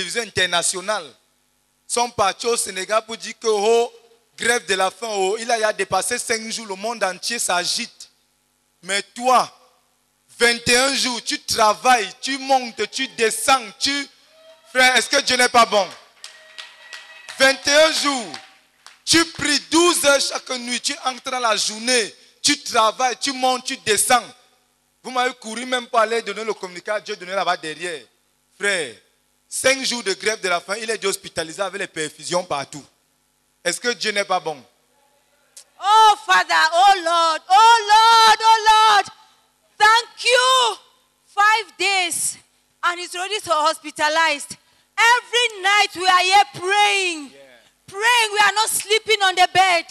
télévision internationale sont partis au Sénégal pour dire que, oh, grève de la faim, oh, il a, dépassé 5 jours, le monde entier s'agite. Mais toi, 21 jours, tu travailles, tu montes, tu descends, tu... Frère, est-ce que Dieu n'est pas bon? 21 jours, tu pries 12 heures chaque nuit, tu entres dans la journée, tu travailles, tu montes, tu descends. Vous m'avez couru même pour aller donner le communicat, Dieu donné là-bas derrière. Frère, 5 jours de grève de la faim, il est hospitalisé avec les perfusions partout. Est-ce que Dieu n'est pas bon? Oh, Father, oh Lord, oh Lord, oh Lord, thank you. Five days, and he's already so hospitalized. Every night we are here praying, praying. We are not sleeping on the bed,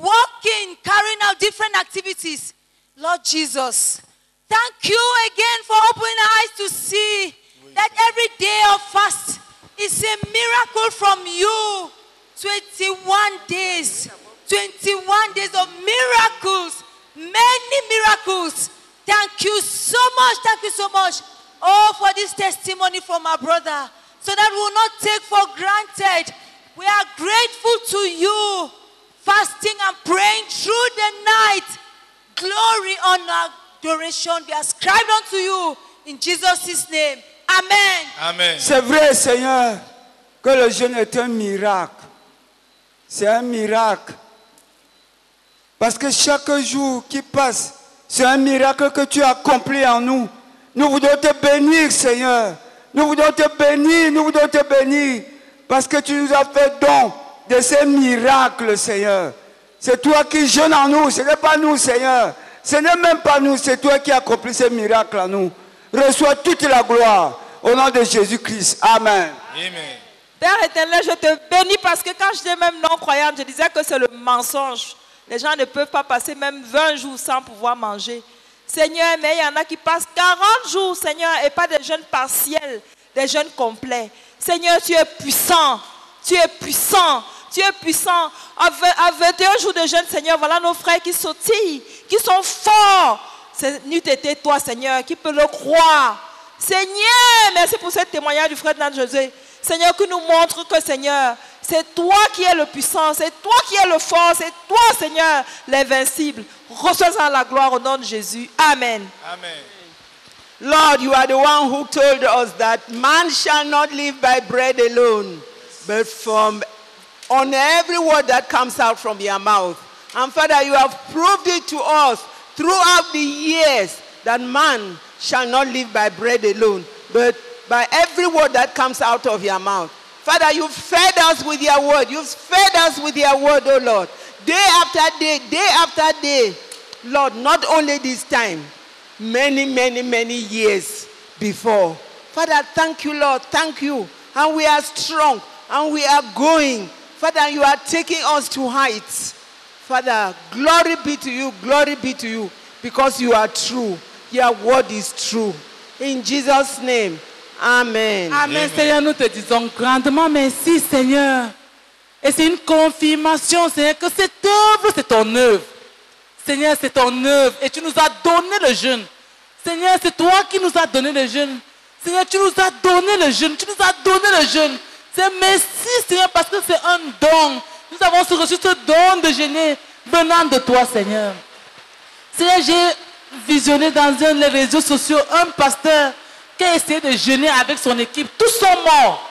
walking, carrying out different activities. Lord Jesus, thank you again for opening our eyes to see that every day of fast is a miracle from you. 21 days, 21 days of miracles, many miracles. Thank you so much, thank you so much. Oh, for this testimony from our brother, so that we will not take for granted. We are grateful to you, fasting and praying through the night. Glory, honor, adoration be ascribed unto you in Jesus' name. Amen. Amen. C'est vrai, Seigneur, que le jeûne est un miracle. C'est un miracle. Parce que chaque jour qui passe, c'est un miracle que tu as accompli en nous. Nous voudons te bénir, Seigneur. Nous voudons te bénir, nous voudons te bénir. Parce que tu nous as fait don de ces miracles, Seigneur. C'est toi qui jeûnes en nous, ce n'est pas nous, Seigneur. Ce n'est même pas nous, c'est toi qui as accompli ces miracles en nous. Reçois toute la gloire au nom de Jésus-Christ. Amen. Amen. Père éternel, je te bénis parce que quand j'étais même non-croyante, je disais que c'est le mensonge. Les gens ne peuvent pas passer même 20 jours sans pouvoir manger. Seigneur, mais il y en a qui passent 40 jours, Seigneur, et pas des jeûnes partiels, des jeûnes complets. Seigneur, tu es puissant. Tu es puissant. Tu es puissant. À vingt- à 21 jours de jeûne, Seigneur, voilà nos frères qui sautillent, qui sont forts. C'est n'eût été toi, Seigneur, qui peut le croire. Seigneur, merci pour ce témoignage du frère Dan José. Seigneur, qui nous montre que, Seigneur, c'est toi qui es le puissant, c'est toi qui es le fort, c'est toi, Seigneur, l'invincible. Reçois la gloire au nom de Jésus. Amen. Amen. Lord, you are the one who told us that man shall not live by bread alone, but from on every word that comes out from your mouth. And Father, you have proved it to us throughout the years that man shall not live by bread alone, but by every word that comes out of your mouth. Father, you've fed us with your word. You've fed us with your word, oh Lord. Day after day, day after day. Lord, not only this time, many, many, many years before. Father, thank you, Lord. Thank you. And we are strong and we are going. Father, you are taking us to heights. Father, glory be to you, glory be to you, because you are true. Your word is true. In Jesus' name, Amen. Amen, Seigneur, nous te disons grandement merci, Seigneur. Et c'est une confirmation, Seigneur, que cette œuvre, c'est ton œuvre. Seigneur, c'est ton œuvre. Et tu nous as donné le jeûne. Seigneur, c'est toi qui nous as donné le jeûne. Seigneur, tu nous as donné le jeûne. Tu nous as donné le jeûne. C'est merci, Seigneur, parce que c'est un don. Nous avons reçu ce don de jeûner venant de toi, Seigneur. Seigneur, j'ai visionné dans un des réseaux sociaux un pasteur qui a essayé de jeûner avec son équipe. Tous sont morts.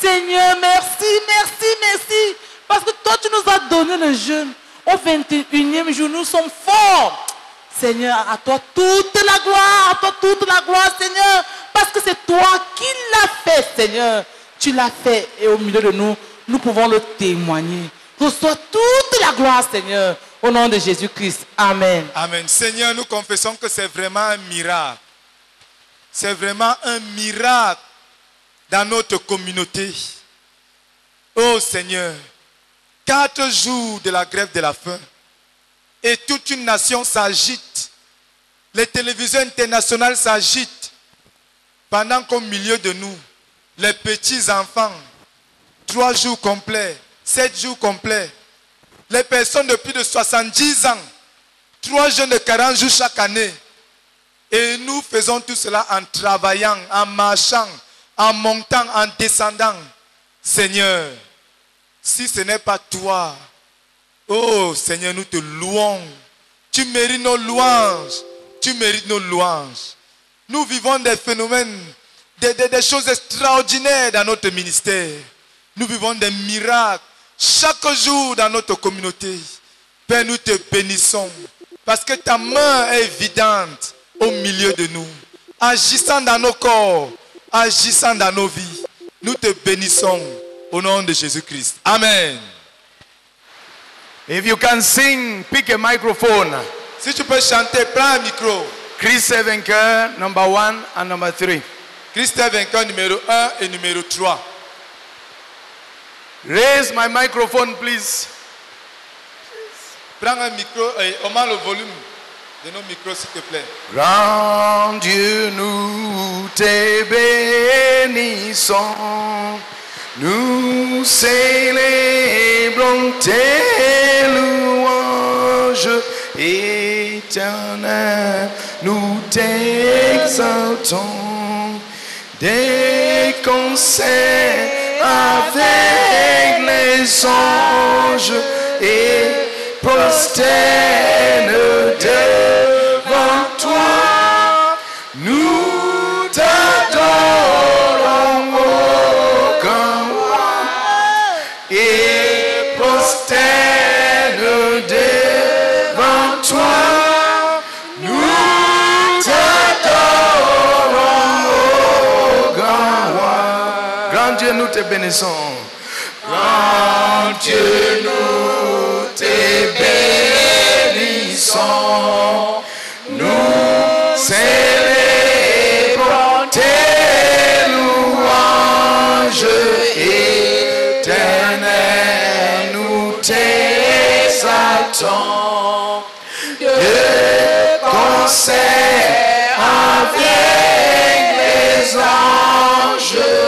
Seigneur, merci, merci, merci. Parce que toi, tu nous as donné le jeûne. Au 21e jour, nous sommes forts. Seigneur, à toi toute la gloire, à toi toute la gloire, Seigneur. Parce que c'est toi qui l'as fait, Seigneur. Tu l'as fait et au milieu de nous, nous pouvons le témoigner. Reçois toute la gloire, Seigneur. Au nom de Jésus-Christ. Amen. Amen. Seigneur, nous confessons que c'est vraiment un miracle. C'est vraiment un miracle dans notre communauté. Oh Seigneur, quatre jours de la grève de la faim et toute une nation s'agite. Les télévisions internationales s'agitent pendant qu'au milieu de nous, les petits enfants, trois jours complets, sept jours complets, les personnes de plus de 70 ans, trois jeunes de 40 jours chaque année. Et nous faisons tout cela en travaillant, en marchant, en montant, en descendant. Seigneur, si ce n'est pas toi, oh Seigneur, nous te louons. Tu mérites nos louanges. Tu mérites nos louanges. Nous vivons des phénomènes, des, des- des choses extraordinaires dans notre ministère. Nous vivons des miracles chaque jour dans notre communauté. Père, nous te bénissons parce que ta main est évidente au milieu de nous, agissant dans nos corps, agissant dans nos vies. Nous te bénissons au nom de Jésus-Christ. Amen. If you can sing, pick a microphone. Si tu peux chanter, prends un micro. Chris Vainqueur, number one and number three. Christ est vainqueur numéro 1 et numéro 3. Raise my microphone, please. Prends un micro et augmente le volume de nos micros, s'il te plaît. Grand Dieu, nous te bénissons. Nous célébrons tes louanges éternelles. Nous t'exaltons. Des concerts avec les anges et prosternent devant t'exaltons. De concert avec les anges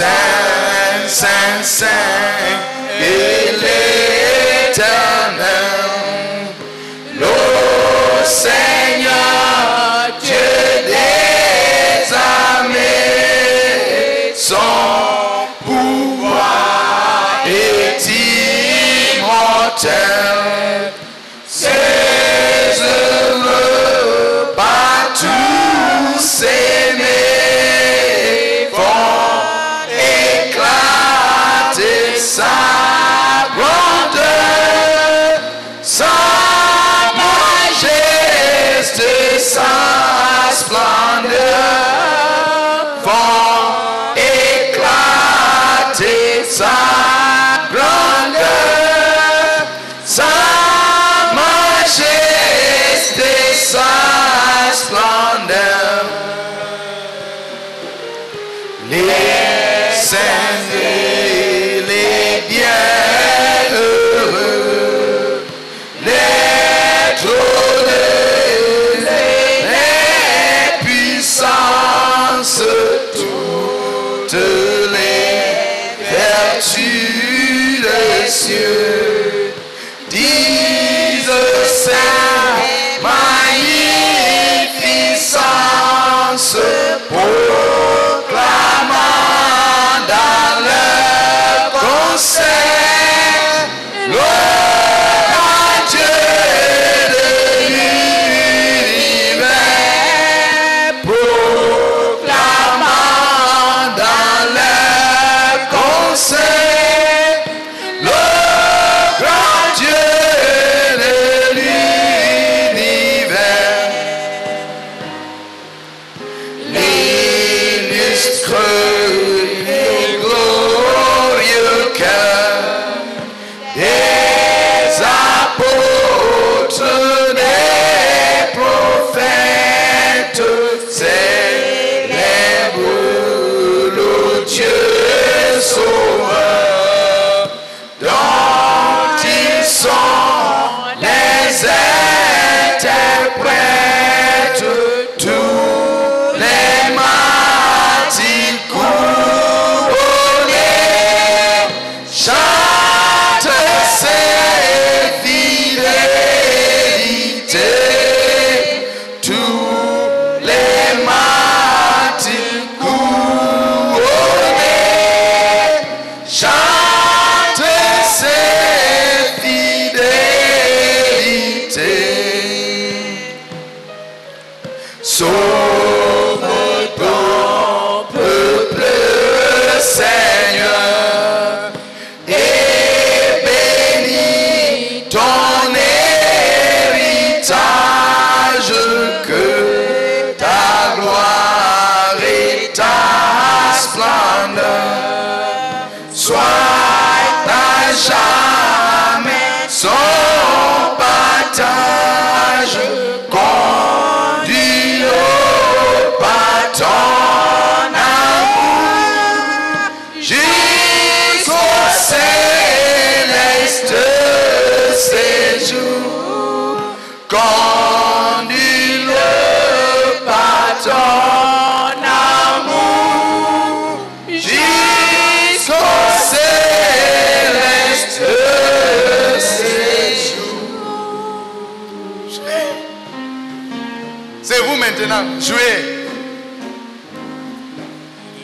Saint, Saint, Saint, Les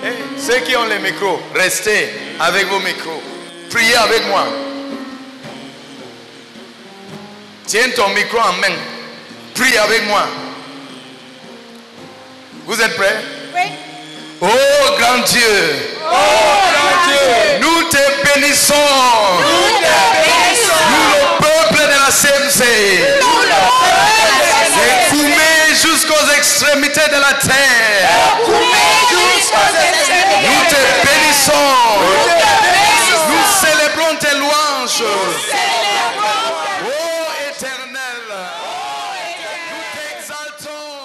Eh, ceux qui ont les micros, restez avec vos micros. Priez avec moi. Tiens ton micro en main. Prie avec moi. Vous êtes prêts? Oh grand Dieu, nous te bénissons. Nous le peuple de la CMC. De la terre. Nous te bénissons. Nous célébrons tes louanges. Oh éternel, nous t'exaltons.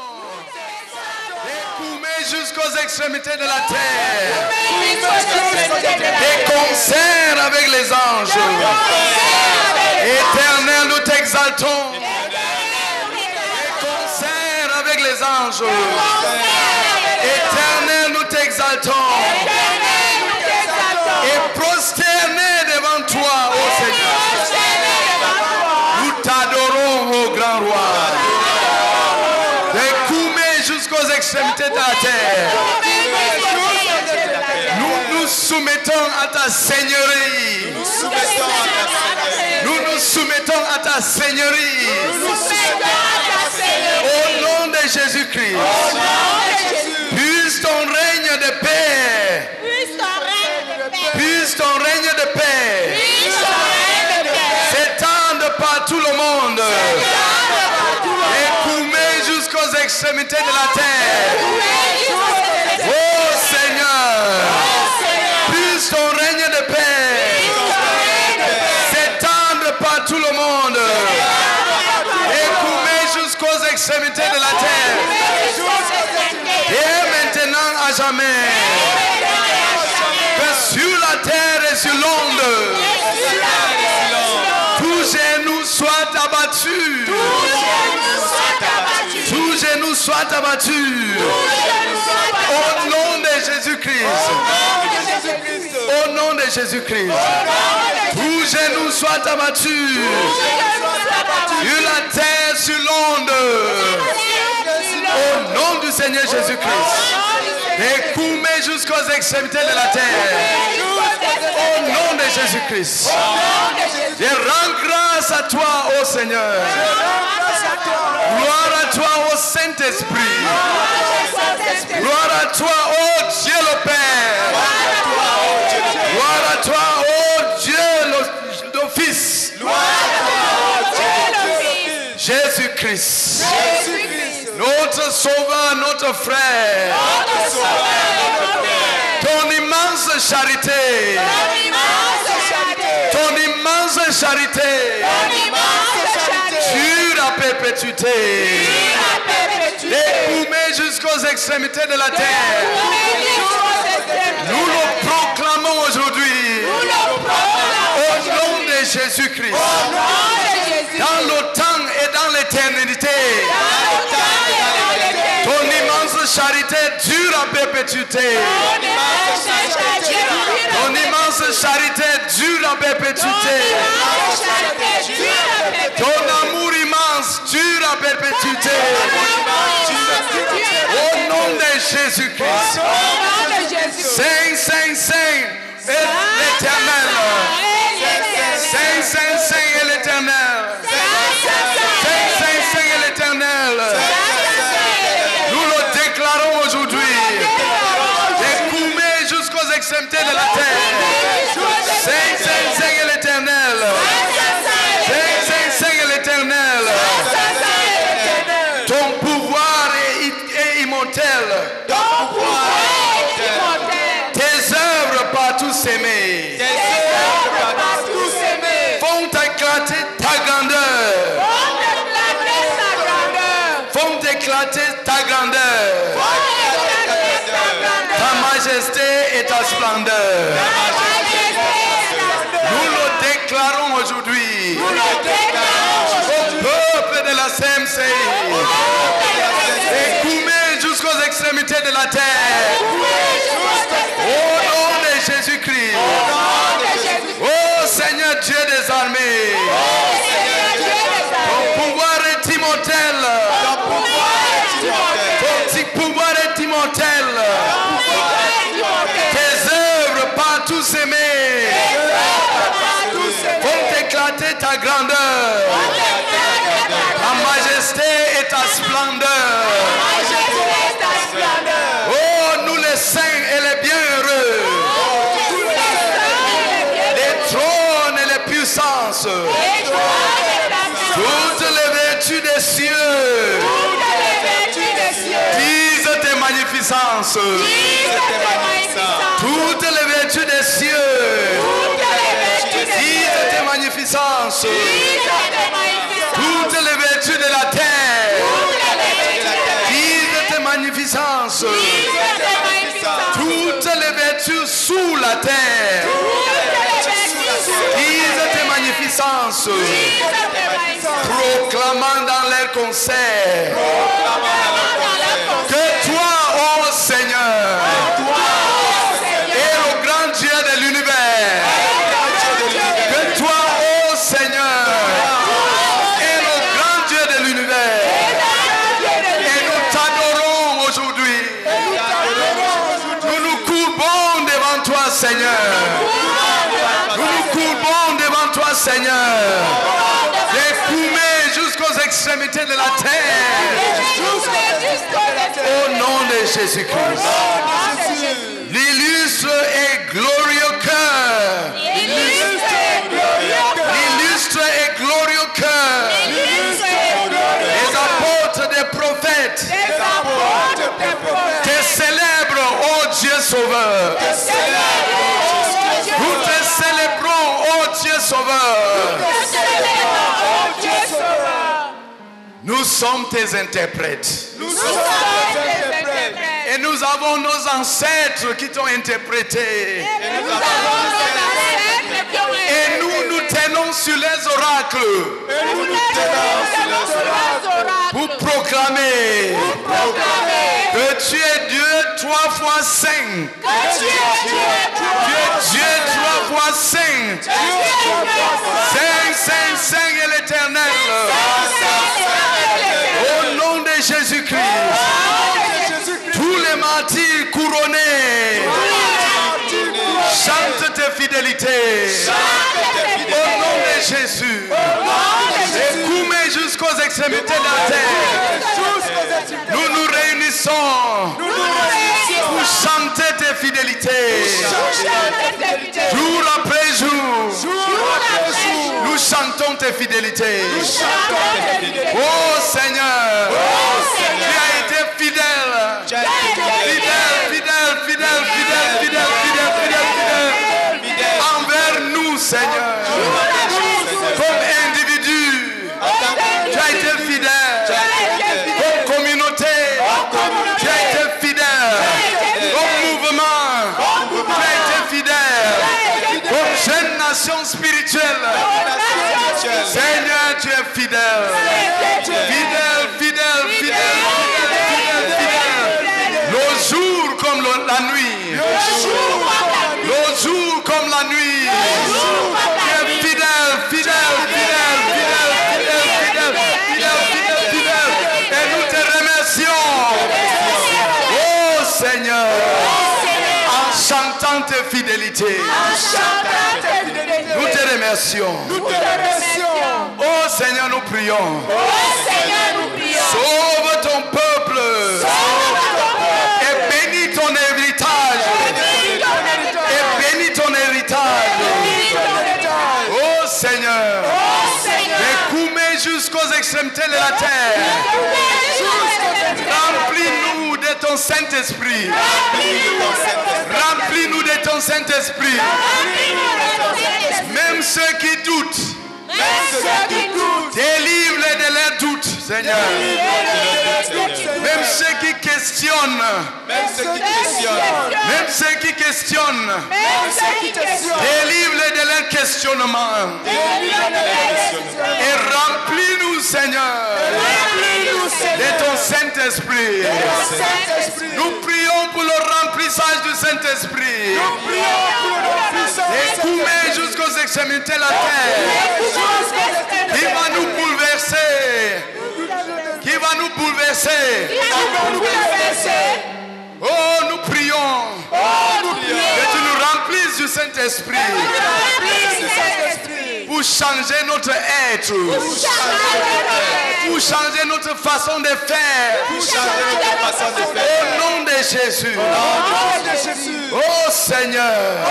Et jusqu'aux extrémités de la terre. Des concerts avec les anges. Éternel, nous t'exaltons. Anges. Éternel, nous t'exaltons. Et prosterner devant toi, ô Seigneur. Nous t'adorons, ô grand roi. Des Koumé jusqu'aux extrémités de la terre. Nous nous soumettons à ta seigneurie. Nous nous soumettons ta seigneurie. Au nom de Jésus-Christ. Puisse ton règne de paix. Puisse ton règne de paix s'étendre par tout le monde. Et coumer jusqu'aux extrémités de la terre. Soient abattus. Au nom de Jésus-Christ. Au nom de Jésus-Christ. Tous genoux soient abattus. Sur la terre, sur l'onde. Au nom du Seigneur Jésus-Christ. Et coumez jusqu'aux extrémités de la terre. Au nom de Jésus-Christ. Je rends grâce à toi, ô Seigneur. Toi, ô Saint-Esprit. Gloire à toi, ô Dieu le Père. Gloire à toi, ô Dieu le, Fils. Jésus-Christ. Notre Sauveur, notre frère. Ton immense charité. Ton immense charité. Sur la perpétuité. Écoumé jusqu'aux extrémités de la terre. Nous le proclamons aujourd'hui. Au nom de Jésus-Christ. Dans le temps et dans l'éternité. Ton immense charité dure à perpétuité. Ton immense charité dure à perpétuité. Ton amour immense perpétuité. Au nom de Jésus-Christ. Saint, Saint, est immortel. Tes œuvres partout s'aimer. Font éclater ta grandeur. Font éclater ta grandeur. Ta majesté et ta splendeur. Nous le déclarons aujourd'hui. Au peuple de la CMC. Écoumé jusqu'aux extrémités leur Jésus-Christ. L'illustre et glorieux cœur. L'illustre et glorieux cœur. Les apôtres des prophètes. Des apôtres des prophètes. Ô Dieu Sauveur. Nous sommes tes interprètes. Et nous avons nos ancêtres qui t'ont interprété. Et nous nous tenons sur les oracles pour proclamer que tu es Dieu trois fois saint. Tu es Dieu trois fois saint. Saint, saint, saint est l'éternel. Extrémités de la terre. Nous nous réunissons pour chanter tes fidélités. Jour après jour. Nous chantons tes fidélités. Oh Seigneur. Tes fidélités. Nous te remercions. Oh Seigneur, nous prions. Sauve ton peuple. Et bénis ton héritage. Et bénis ton héritage. Oh Seigneur. Et coumés jusqu'aux extrémités de la terre. Ton Saint-Esprit. Remplis-nous de ton Saint-Esprit. Même ceux qui doutent. Délivre-les de leurs doutes, Seigneur. Même ceux qui questionnent. Même ceux qui questionnent. Même ceux qui questionnent. Délivre-les de leurs questionnements. Et remplis-nous, Seigneur, de ton Saint-Esprit. Nous prions pour le remplissage du Saint-Esprit. Et coumer jusqu'aux extrémités de la terre. Qui va nous bouleverser. Va nous bouleverser. Oh, nous prions. Que tu nous remplisses du Saint-Esprit. Pour changer notre être. Pour changer notre façon de faire. Changer notre façon de faire. Au nom de Jésus. Oh Seigneur.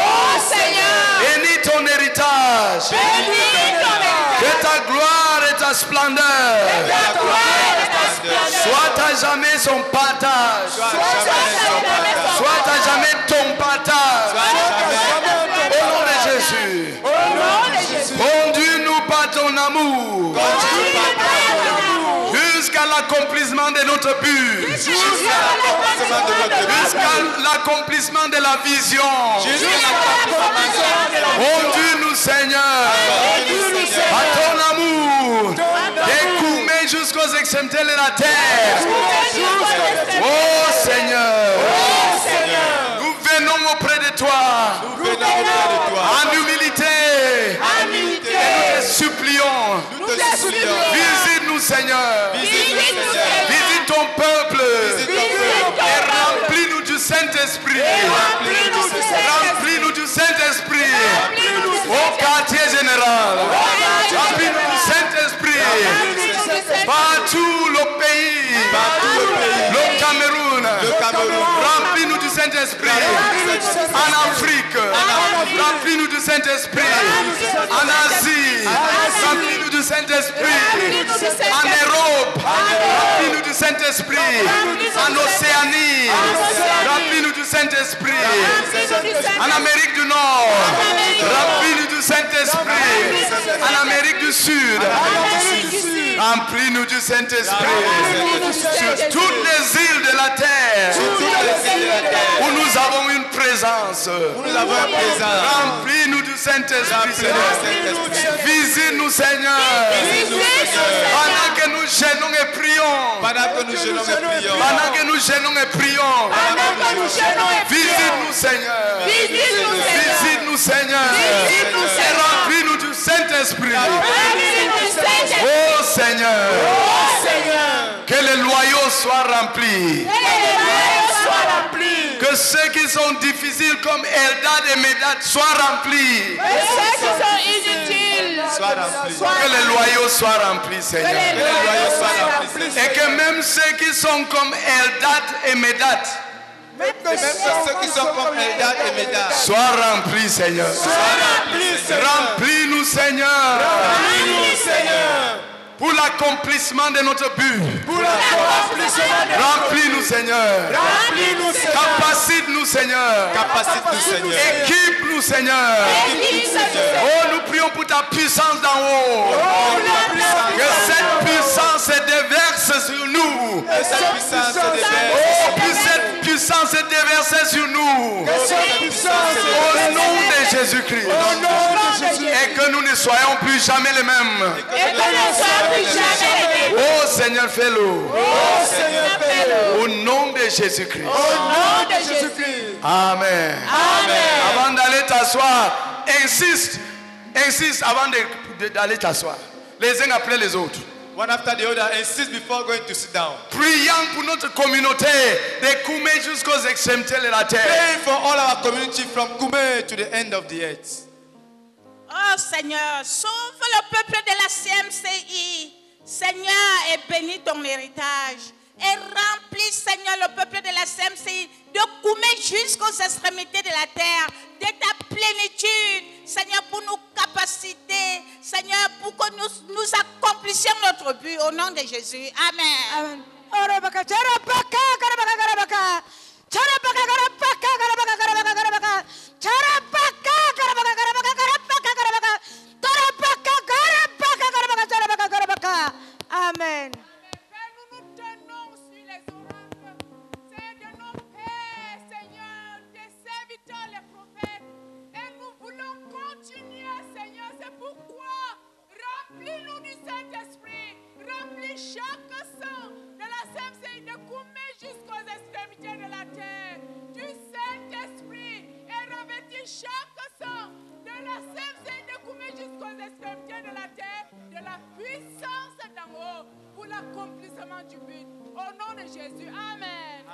Bénis ton héritage. Que ta gloire ta splendeur soient à jamais son partage. Soit à jamais ton partage. Au nom de Jésus. Conduis-nous par ton amour. Jusqu'à l'accomplissement de notre but. Jusqu'à l'accomplissement de la vision. Conduis-nous, Seigneur. Par ton amour. Découmé jusqu'aux extrémités de la terre. Oh Seigneur. Nous venons auprès de toi. En humilité. Et nous te supplions. Nous te supplions. Visite-nous, Seigneur. Visite-nous, Seigneur. Visite ton peuple. Visite ton peuple. Et remplis-nous du Saint-Esprit. Remplis-nous du Saint-Esprit. En Afrique. Remplis-nous du Saint-Esprit. En Asie. Remplis-nous du Saint-Esprit. En Europe. Remplis-nous du Saint-Esprit. En Océanie. Remplis-nous du Saint-Esprit. En Amérique du Nord. Remplis-nous du Saint-Esprit. En Amérique du Sud. Remplis-nous du Saint-Esprit. Sur toutes les îles de la terre où nous avons une présence. Nous avons. Remplis-nous du Saint-Esprit, Seigneur. Visite-nous, Seigneur. Pendant que nous gênons et prions. Pendant que nous gênons et prions. Pendant que nous gênons et prions. Visite-nous, Seigneur. Visite-nous, Seigneur. Et remplis-nous du Saint-Esprit. Oh Seigneur. Que les loyaux soient remplis. Que ceux qui sont difficiles comme Eldad et Medad soient remplis. Sois rempli. Que les loyaux soient remplis, Seigneur. Que les loyaux soient remplis. Et que même ceux qui sont comme Eldad et Medad même ceux qui sont comme Eldad et Médard. soient remplis, Seigneur. Remplis-nous, Seigneur. Pour l'accomplissement de notre but. Remplis-nous, Seigneur. Capacite-nous, Seigneur. Capacite-nous, Seigneur. Équipe-nous, Seigneur. Oh, nous prions pour ta puissance d'en haut. Que cette puissance se déverse sur nous. Que cette puissance se déverse. Puissance se déverse sur nous. Au nom de Jésus-Christ. Et que nous ne soyons plus jamais les mêmes. Oh Seigneur, fais-le. Au nom de Jésus-Christ. Amen. Avant d'aller t'asseoir, insiste, insiste avant de- de- d'aller t'asseoir. Les uns après les autres. One after the other, insist before going to sit down. Prions pour notre communauté de Koumé jusqu'aux extrémités de la terre. Pray for all our community from Kume to the end of the earth. Oh Seigneur, sauve le peuple de la CMCI. Seigneur, et bénis ton héritage. Et remplis, Seigneur, le peuple de la CMCI de Koumé jusqu'aux extrémités de la terre, de ta plénitude, Seigneur, pour nous capaciter, Seigneur, pour que nous, nous accomplissions notre but au nom de Jésus. Amen. Orabaka, remplis-nous du Saint-Esprit. Remplis chaque sang de la CMCI de Koumé jusqu'aux extrémités de la terre. Du Saint-Esprit. Et revêtis chaque sang de la CMCI de Koumé jusqu'aux extrémités de la terre. De la puissance d'en haut pour l'accomplissement du but. Au nom de Jésus. Amen.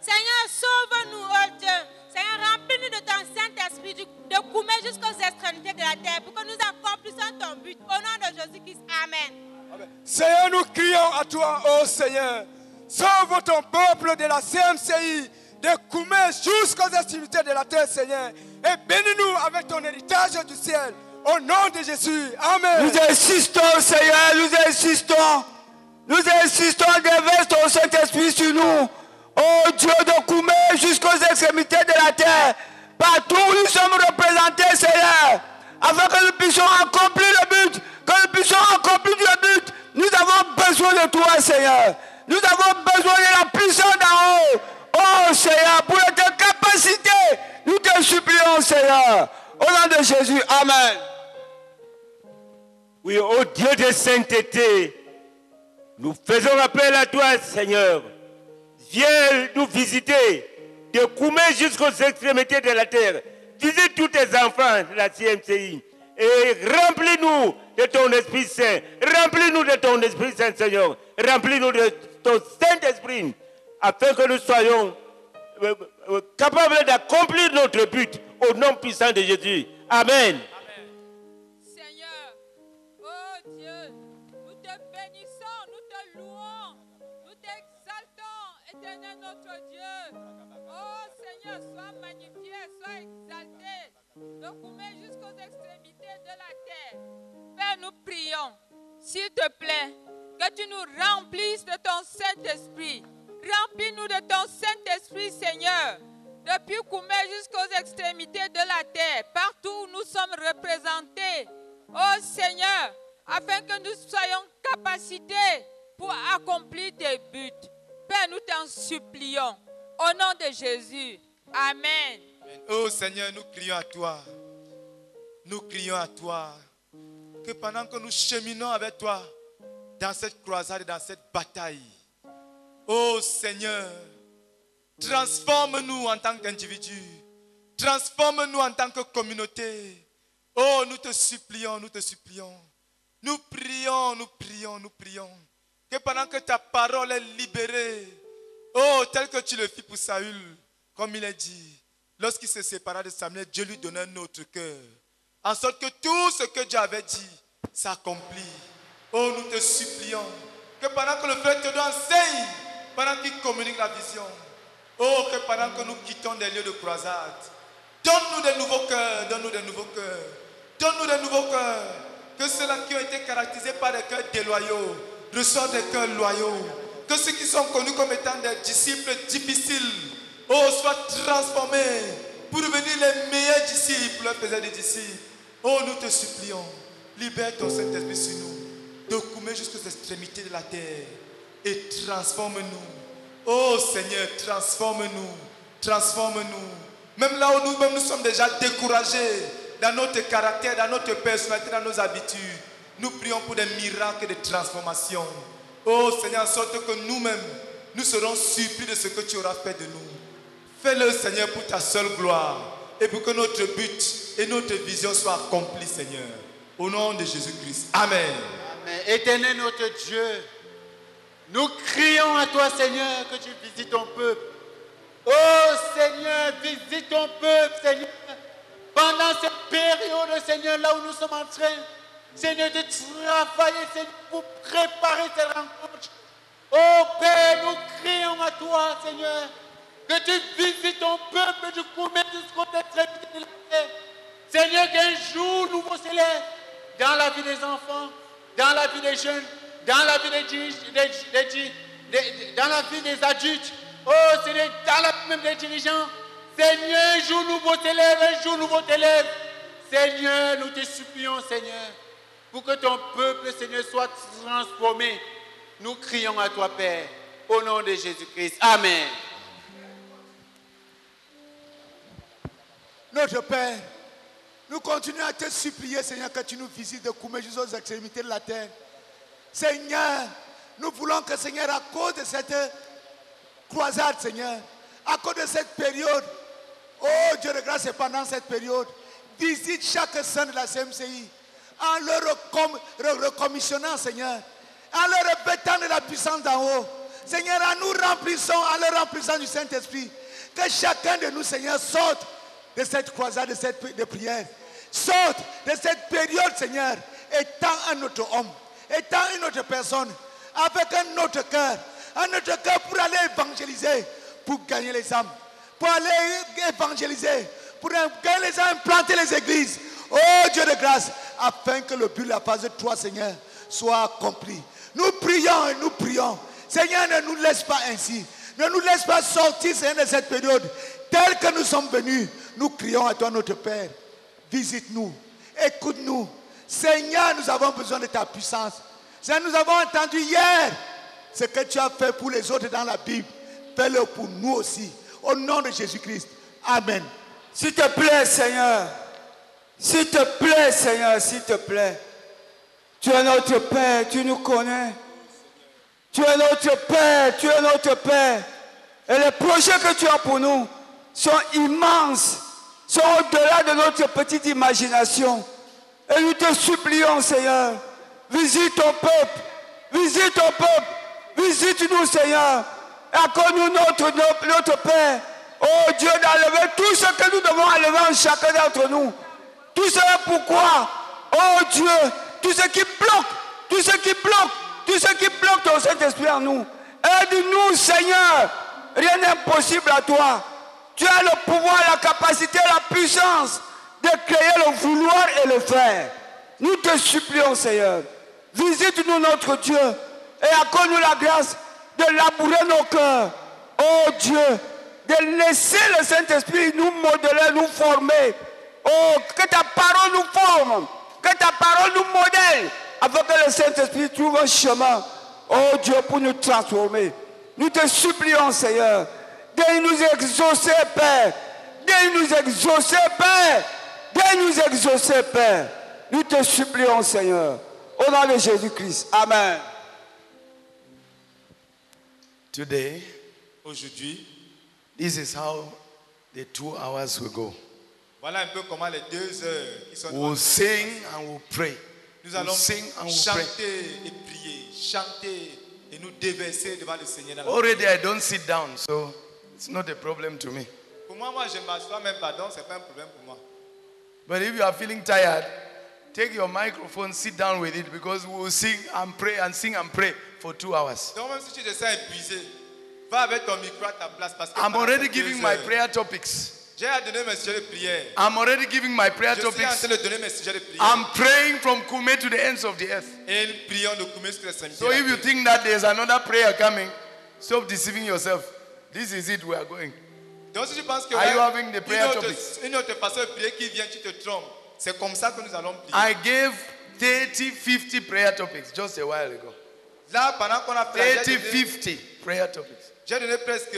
Seigneur, sauve-nous, oh Dieu. Remplis-nous de ton Saint-Esprit, de Koumé jusqu'aux extrémités de la terre, pour que nous accomplissions ton but. Au nom de Jésus-Christ. Amen. Seigneur, nous crions à toi, ô Seigneur. Sauve ton peuple de la CMCI, de Koumé jusqu'aux extrémités de la terre, Seigneur. Et bénis-nous avec ton héritage du ciel. Au nom de Jésus. Amen. Nous insistons, Seigneur, nous insistons. Nous insistons, déverse ton Saint-Esprit sur nous. Oh Dieu de Koumé jusqu'aux extrémités de la terre. Partout où nous sommes représentés, Seigneur. Afin que nous puissions accomplir le but. Que nous puissions accomplir le but. Nous avons besoin de toi, Seigneur. Nous avons besoin de la puissance d'en haut. Oh Seigneur, pour ta capacité, nous te supplions, Seigneur. Au nom de Jésus, Amen. Oui, ô Dieu de sainteté, nous faisons appel à toi, Seigneur. Viens nous visiter de Koumé jusqu'aux extrémités de la terre. Visite tous tes enfants de la CMCI et remplis-nous de ton Esprit Saint. Remplis-nous de ton Esprit Saint, Seigneur. Remplis-nous de ton Saint-Esprit afin que nous soyons euh, euh, capables d'accomplir notre but au nom puissant de Jésus. Amen. Nous prions, s'il te plaît, que tu nous remplisses de ton Saint-Esprit. Remplis-nous de ton Saint-Esprit, Seigneur. Depuis Koumé jusqu'aux extrémités de la terre, partout où nous sommes représentés. Oh Seigneur, afin que nous soyons capacités pour accomplir tes buts. Père, nous t'en supplions. Au nom de Jésus. Amen. Oh Seigneur, nous crions à toi. Nous crions à toi. Que pendant que nous cheminons avec toi dans cette croisade, et dans cette bataille, oh Seigneur, transforme-nous en tant qu'individus. Transforme-nous en tant que communauté. Oh, nous te supplions, nous te supplions. Nous prions, nous prions, nous prions. Que pendant que ta parole est libérée, oh, tel que tu le fis pour Saül, comme il est dit, lorsqu'il se sépara de Samuel, Dieu lui donna un autre cœur. En sorte que tout ce que Dieu avait dit s'accomplit. Oh, nous te supplions que pendant que le frère te enseigne, pendant qu'il communique la vision, oh, que pendant que nous quittons des lieux de croisade, donne-nous des nouveaux cœurs, donne-nous des nouveaux cœurs, donne-nous des nouveaux cœurs. Que ceux-là qui ont été caractérisés par des cœurs déloyaux ressortent des cœurs loyaux. Que ceux qui sont connus comme étant des disciples difficiles, oh, soient transformés pour devenir les meilleurs disciples, les faiseurs des disciples. Oh, nous te supplions, libère ton Saint-Esprit sur nous, de jusqu'aux extrémités de la terre et transforme-nous. Oh Seigneur, transforme-nous, transforme-nous. Même là où nous-mêmes nous sommes déjà découragés dans notre caractère, dans notre personnalité, dans nos habitudes, nous prions pour des miracles de transformation. Oh Seigneur, en sorte que nous-mêmes, nous serons surpris de ce que tu auras fait de nous. Fais-le, Seigneur, pour ta seule gloire et pour que notre but et notre vision soient accomplies, Seigneur. Au nom de Jésus-Christ. Amen. Amen. Éternel notre Dieu, nous crions à toi, Seigneur, que tu visites ton peuple. Oh Seigneur, visite ton peuple, Seigneur. Pendant cette période, Seigneur, là où nous sommes en train, Seigneur, de travailler, Seigneur, pour préparer cette rencontre. Oh Père, nous crions à toi, Seigneur, que tu visites ton peuple du Koumé jusqu'au extrémité de la terre. Seigneur, qu'un jour nouveau s'élève dans la vie des enfants, dans la vie des jeunes, dans la vie des, dans la vie des adultes, oh Seigneur, dans la vie même des dirigeants. Seigneur, un jour nouveau t'élève, un jour nouveau t'élève. Seigneur, nous te supplions, Seigneur, pour que ton peuple, Seigneur, soit transformé. Nous crions à toi, Père, au nom de Jésus-Christ. Amen. Notre Père, nous continuons à te supplier, Seigneur, que tu nous visites de Koumé jusqu'aux extrémités de la terre. Seigneur, nous voulons que, Seigneur, à cause de cette croisade, Seigneur, à cause de cette période, oh Dieu de grâce, et pendant cette période, visite chaque saint de la CMCI en re- recommissionnant, Seigneur, en leur répétant de la puissance d'en haut. Seigneur, en nous remplissant, en leur remplissant du Saint-Esprit, que chacun de nous, Seigneur, sorte de cette croisade, de cette prière. Sorte de cette période, Seigneur, étant un autre homme, étant une autre personne, avec un autre cœur, un autre cœur pour aller évangéliser, pour gagner les âmes, pour aller évangéliser, pour gagner les âmes, planter les églises. Oh Dieu de grâce, afin que le but de la phase de toi, Seigneur, soit accompli. Nous prions et nous prions. Seigneur, ne nous laisse pas ainsi. Ne nous laisse pas sortir, Seigneur, de cette période. Tel que nous sommes venus, nous crions à toi, notre Père. Visite-nous. Écoute-nous. Seigneur, nous avons besoin de ta puissance. Seigneur, nous avons entendu hier ce que tu as fait pour les autres dans la Bible. Fais-le pour nous aussi. Au nom de Jésus-Christ. Amen. S'il te plaît, Seigneur. S'il te plaît, Seigneur, s'il te plaît. Tu es notre Père, tu nous connais. Tu es notre Père, tu es notre Père. Et les projets que tu as pour nous sont immenses, sont au-delà de notre petite imagination. Et nous te supplions, Seigneur, visite ton peuple, visite ton peuple, visite-nous, Seigneur. Accorde-nous notre, notre, Père. Oh Dieu, d'enlever tout ce que nous devons enlever en chacun d'entre nous. Tout cela pourquoi Oh Dieu, tout ce qui bloque, tout ce qui bloque, tout ce qui bloque ton Saint-Esprit en nous. Aide-nous, Seigneur, Rien n'est impossible à toi. Tu as le pouvoir, la capacité, la puissance de créer le vouloir et le faire. Nous te supplions, Seigneur. Visite-nous, notre Dieu, et accorde-nous la grâce de labourer nos cœurs. Oh Dieu, de laisser le Saint-Esprit nous modeler, nous former. Oh, que ta parole nous forme, que ta parole nous modèle, afin que le Saint-Esprit trouve un chemin. Oh Dieu, pour nous transformer. Nous te supplions, Seigneur, de nous exaucer, Père. De nous exaucer, Père. De nous exaucer, Père. Nous te supplions, Seigneur. Au nom de Jésus-Christ. Amen. Today, Aujourd'hui, this is how the two hours will go. voilà un peu comment les deux heures qui sont We'll nous sing and we'll pray. Nous We'll allons sing and we'll pray. chanter et prier, chanter et nous déverser devant le Seigneur. Already I don't sit down, so it's not a problem to me. Pour moi, moi, je m'assois même pas, donc ce pas un problème pour moi. But if you are feeling tired, take your microphone, sit down with it because we will sing and pray and sing and pray for two hours. Donc même si tu te sens épuisé, va avec ton micro à ta place parce que I'm already giving my prayer topics. J'ai à donner mes sujets de prière. I'm already giving my prayer Je suis en topics. train de donner mes sujets de prière. I'm praying from Kume to the ends of the earth. Et nous prions de coumer sur les extrémités So de la if you terre. think that there's another prayer coming, stop deceiving yourself. This is it, we are going. Donc si tu penses que Are you having the prayer une, autre, topics? une autre façon de prier qui vient, tu te trompes. C'est comme ça que nous allons prier. I gave 30, 50 prayer topics just a while ago. Là, pendant qu'on a fait, 30, j'ai donné, 50 prayer topics. j'ai donné presque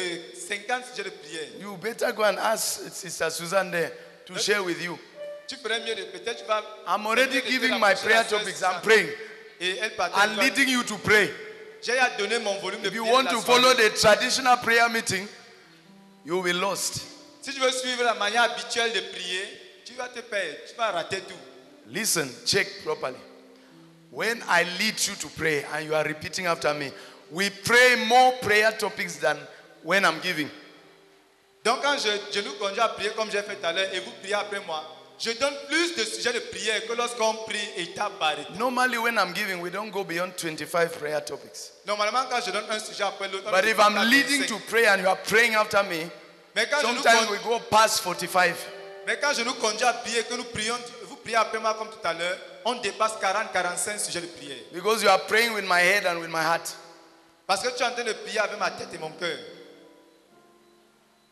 50 sujets de prière. You better go and ask Sister Susan there to share with you. Tu ferais mieux de peut-être tu vas. I'm already giving my prayer topics. I'm praying. Et elle. I'm leading you to pray. J'ai à donner mon volume de If you want to follow the traditional prayer meeting, you will be lost. Si tu veux suivre la manière habituelle de prier, tu vas te perdre, tu vas rater tout. Listen, check properly. When I lead you to pray and you are repeating after me, we pray more prayer topics than when I'm giving. Donc quand je, je nous conduis à prier comme j'ai fait tout à l'heure et vous priez après moi, je donne plus de sujets de prière que lorsqu'on prie étape par étape. Normally, when I'm giving, we don't go beyond 25 prayer topics. Normalement, quand je donne un sujet après l'autre, But if I'm leading to pray and you are praying after me, mais quand, je nous sometimes we go past 45. mais quand je nous conduis à prier, que nous prions, vous priez après moi comme tout à l'heure, on dépasse 40-45 sujets de prière. Because you are praying with my head and with my heart. Parce que tu es en train de prier avec ma tête et mon cœur.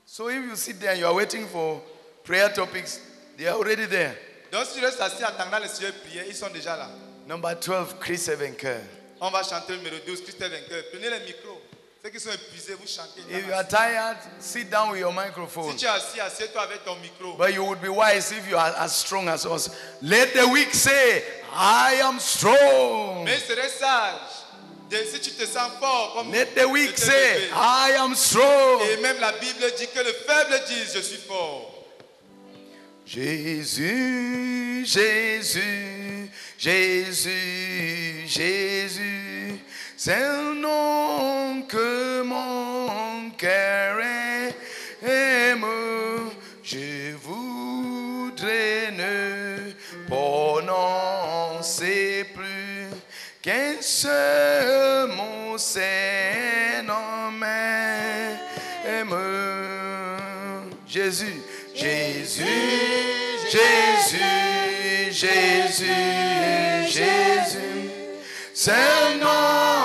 So if you sit there and you are waiting for prayer topics, they are already there. Donc si tu restes assis attendant les de prière, ils sont déjà là. Number 12, Chris Evenker. On va chanter numéro 12, Christophe Vainqueur. Prenez le micro. Ceux qui sont épuisés, vous chantez. If you are tired, sit down with your microphone. Si tu es assis, assieds-toi avec ton micro. But you would be wise if you are as strong as us. Let the weak say, I am strong. Mais serait sage. de- si tu te sens fort comme Let the weak say. I am strong. Et même la Bible dit que le faible dit je suis fort. Jésus, Jésus, Jésus, Jésus, c'est un nom que mon cœur aime. Je voudrais ne prononcer plus qu'un seul mot, c'est. Jésus, Jésus, Jésus, Jésus, Jésus, c'est nom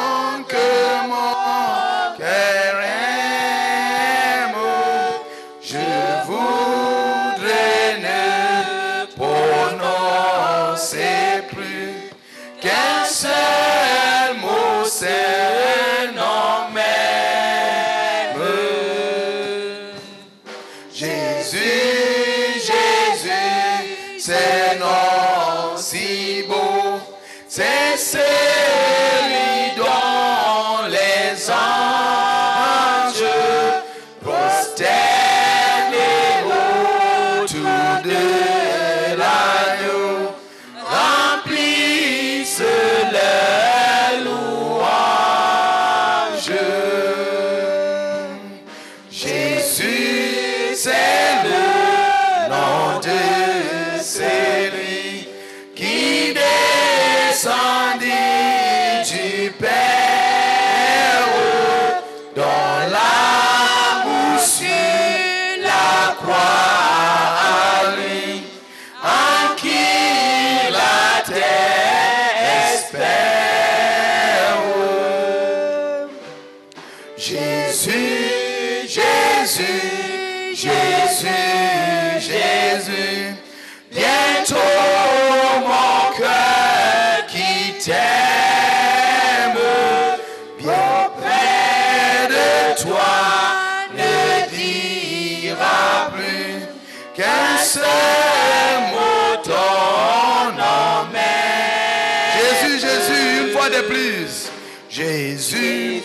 Jésus,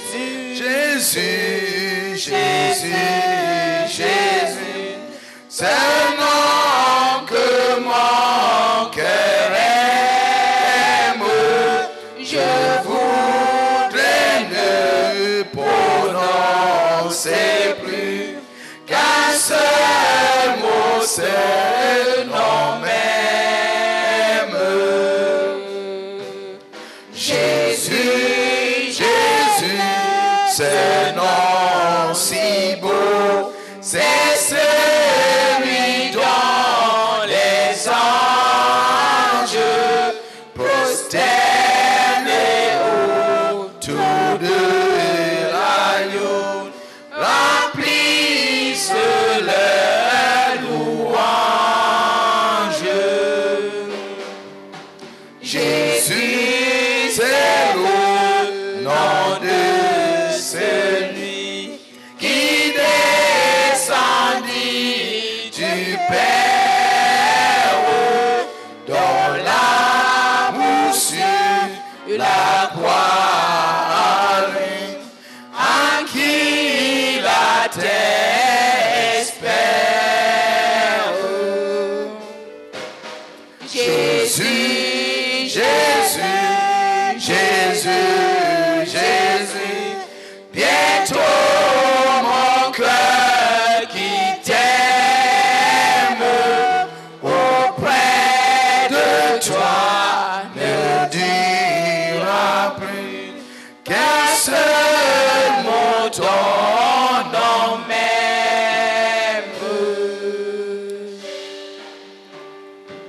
Jésus, Jésus, Jésus. C'est un nom que mon cœur aime. Je voudrais ne prononcer plus qu'un seul mot, seul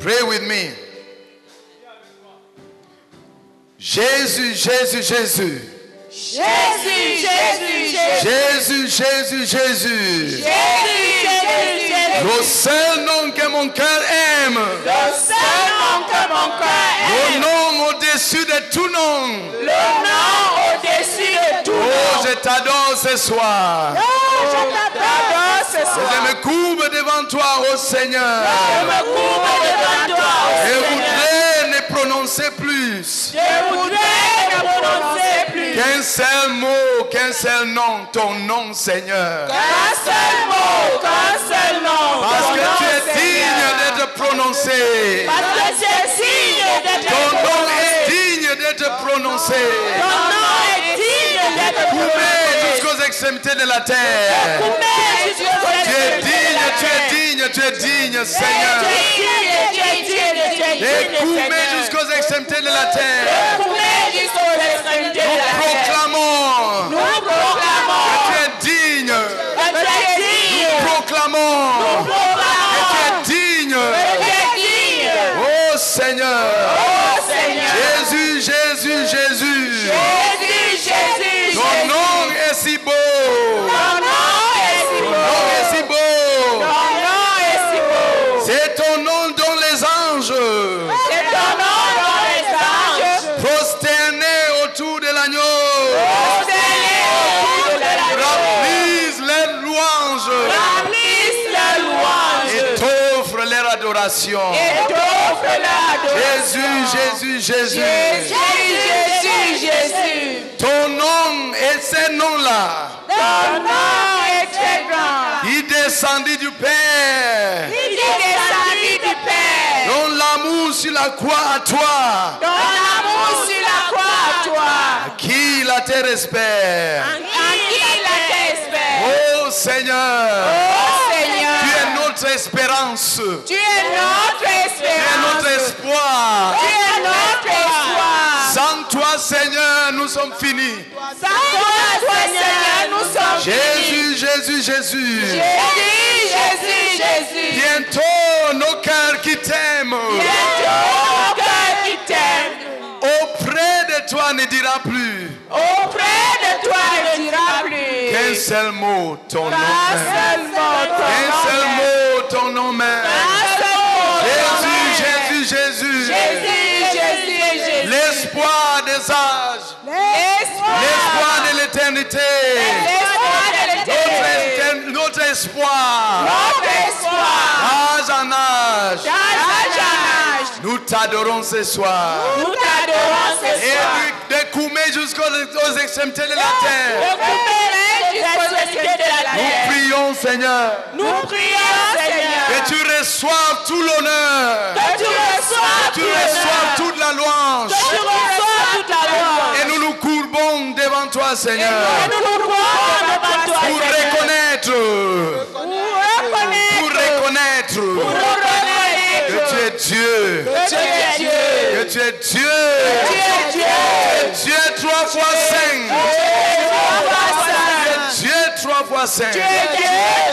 Pray with me. Jésus, Jésus, Jésus. Jésus, Jésus, Jésus, Jésus. Jésus, Jésus. Jésus, Jésus, Jésus. Le seul nom que mon cœur aime. Le seul nom que mon cœur Le aime. nom au-dessus de tout nom. Le nom au-dessus de tout Oh, nom. Je t'adore ce soir. Oh, je t'adore ce Je soir. me courbe devant toi, ô Seigneur. Je me courbe devant toi, Je voudrais ne prononcer plus Je voudrais ne prononcer plus qu'un seul mot, qu'un seul nom, ton nom, Seigneur. qu'un seul mot, qu'un seul nom. Parce que tu es digne d'être prononcé. Parce que tu es digne d'être Ton nom prononcé. est digne d'être prononcé. Ton nom est jusqu'aux extrémités de la terre. Tu es digne, tu es digne, tu es digne, Seigneur. Seigneur. jusqu'aux extrémités de la terre. Nous proclamons Jésus, Jésus, Jésus. Jésus, Jésus, Jésus. Ton nom et ces noms-là, Ton nom est très grand. il descendit du Père. Il est descendu du Père. Dont l'amour sur la croix à toi, Ton amour sur la croix à toi. qui la terre espère. En qui la terre espère. Oh Seigneur, Oh Seigneur. Tu es notre espérance. Tu es notre espoir. Tu es notre espoir. Sans toi, Seigneur, nous sommes finis. Sans toi, Seigneur, nous sommes finis. Jésus, Jésus, Jésus. Jésus, Jésus, Jésus. Bientôt, nos cœurs qui t'aiment. Bientôt, de toi ne dira plus Auprès de toi ne dira plus. qu'un seul mot, ton nom Qu'un seul mot, ton nom même. mot, ton nom même. Qu'un seul mot, ton nom Jésus. Jésus, Jésus. Jésus, Jésus, Jésus. L'espoir des âges. L'espoir. L'espoir de l'éternité. Notre espoir. Âge en âge. D'âge en âge. Nous t'adorons ce soir. Nous t'adorons ce Et soir. de, de Koumé jusqu'aux aux extrémités de la terre. Recouper jusqu'aux extrémités de la Nous prions, Seigneur, Nous prions, Seigneur. que tu reçoives tout l'honneur. Que tu reçoives Que tu reçoives toute la louange. Que tu reçoives toute la louange. Et nous nous courbons devant toi, Seigneur. Et nous nous courbons devant toi, Seigneur. reconnaître, Pour reconnaître. pour reconnaître Pour reconnaître. Que tu es Dieu. Que tu es Dieu. Que tu es Dieu. Dieu. Tu es trois fois saint. Tu es saint. Dieu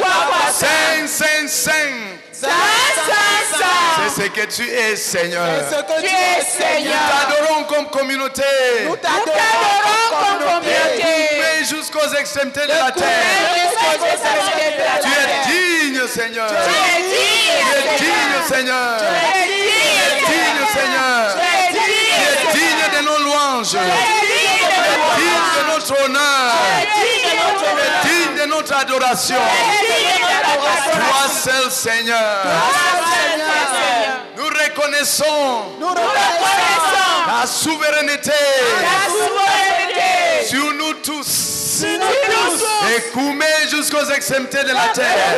trois fois saint. Saint, saint, saint. Saint, saint, saint. C'est ce que tu es, Seigneur. Tu es Nous Seigneur. t'adorons comme communauté. Nous t'adorons comme communauté. Jusqu'aux extrémités de la terre. Tu es digne, Seigneur. Tu es digne, Tu es digne, Seigneur. Tu es digne, Seigneur. Tu es digne de nos louanges. Digne de notre honneur. digne de notre adoration. Toi seul, Seigneur. Nous reconnaissons ta souveraineté sur nous tous. Et Koumé jusqu'aux extrémités de la terre.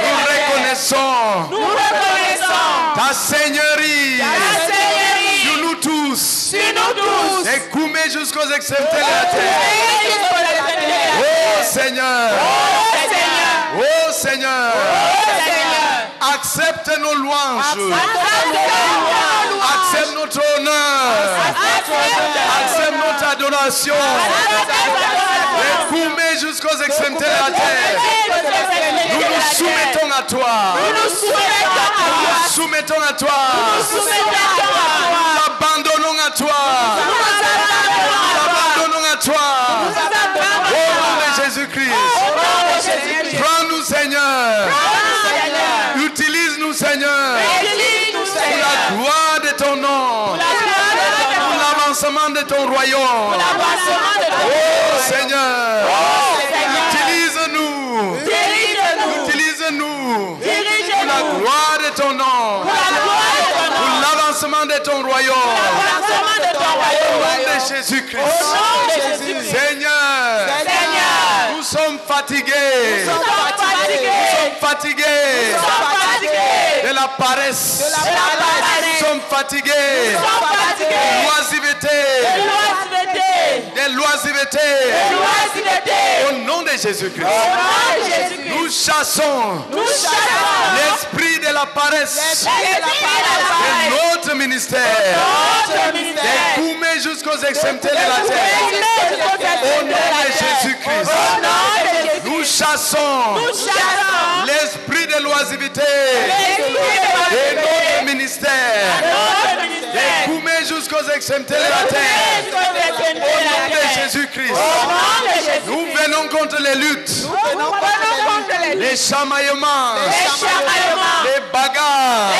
Nous reconnaissons ta seigneurie. Sur nous tous. Jusqu'aux extrémités de la terre. Et jusqu'aux extrémités de la terre. Oh Seigneur. Oh Seigneur. Oh Seigneur. Accepte nos louanges. Accepte notre honneur. Accepte notre adoration. Et jusqu'aux extrémités de la terre. Nous nous soumettons à toi. Nous nous soumettons à toi. Nous. Nous soumettons à toi. Nous abandonnons à toi. Nous abandonnons à toi. Au nom de Jésus-Christ. Prends-nous, Seigneur. Seigneur. Pour la gloire de ton nom. Pour l'avancement de ton royaume. Oh. Seigneur. Oh, Seigneur. Utilise-nous. Utilise-nous. Pour la gloire de ton nom. Pour l'avancement de ton royaume. Au nom de Jésus-Christ. Seigneur. Nous sommes fatigués. Nous sommes fatigués. Nous sommes fatigués. La paresse. De la paresse. Nous sommes fatigués. Nous sommes fatigués. De l'oisiveté. De l'oisiveté. De l'oisiveté. De l'oisiveté. Au nom de Jésus-Christ. Nous chassons Nous chassons l'esprit de la paresse de la paresse. de notre ministère. Notre De. Koumé jusqu'aux extrémités de la terre. Au nom de Jésus-Christ. Au nom de Jésus-Christ. Nous chassons Nous chassons l'esprit de l'oisiveté de notre ministère. Koumé jusqu'aux extrémités de la terre. Au nom de. Jésus-Christ. Nous venons contre les luttes, Nous prenons contre les chamaillements, les bagarres.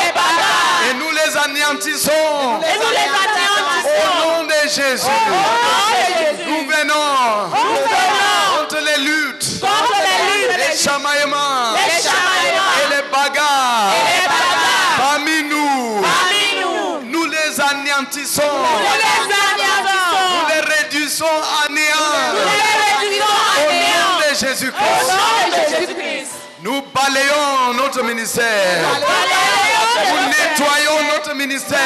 Notre ministère. Nous nettoyons notre ministère.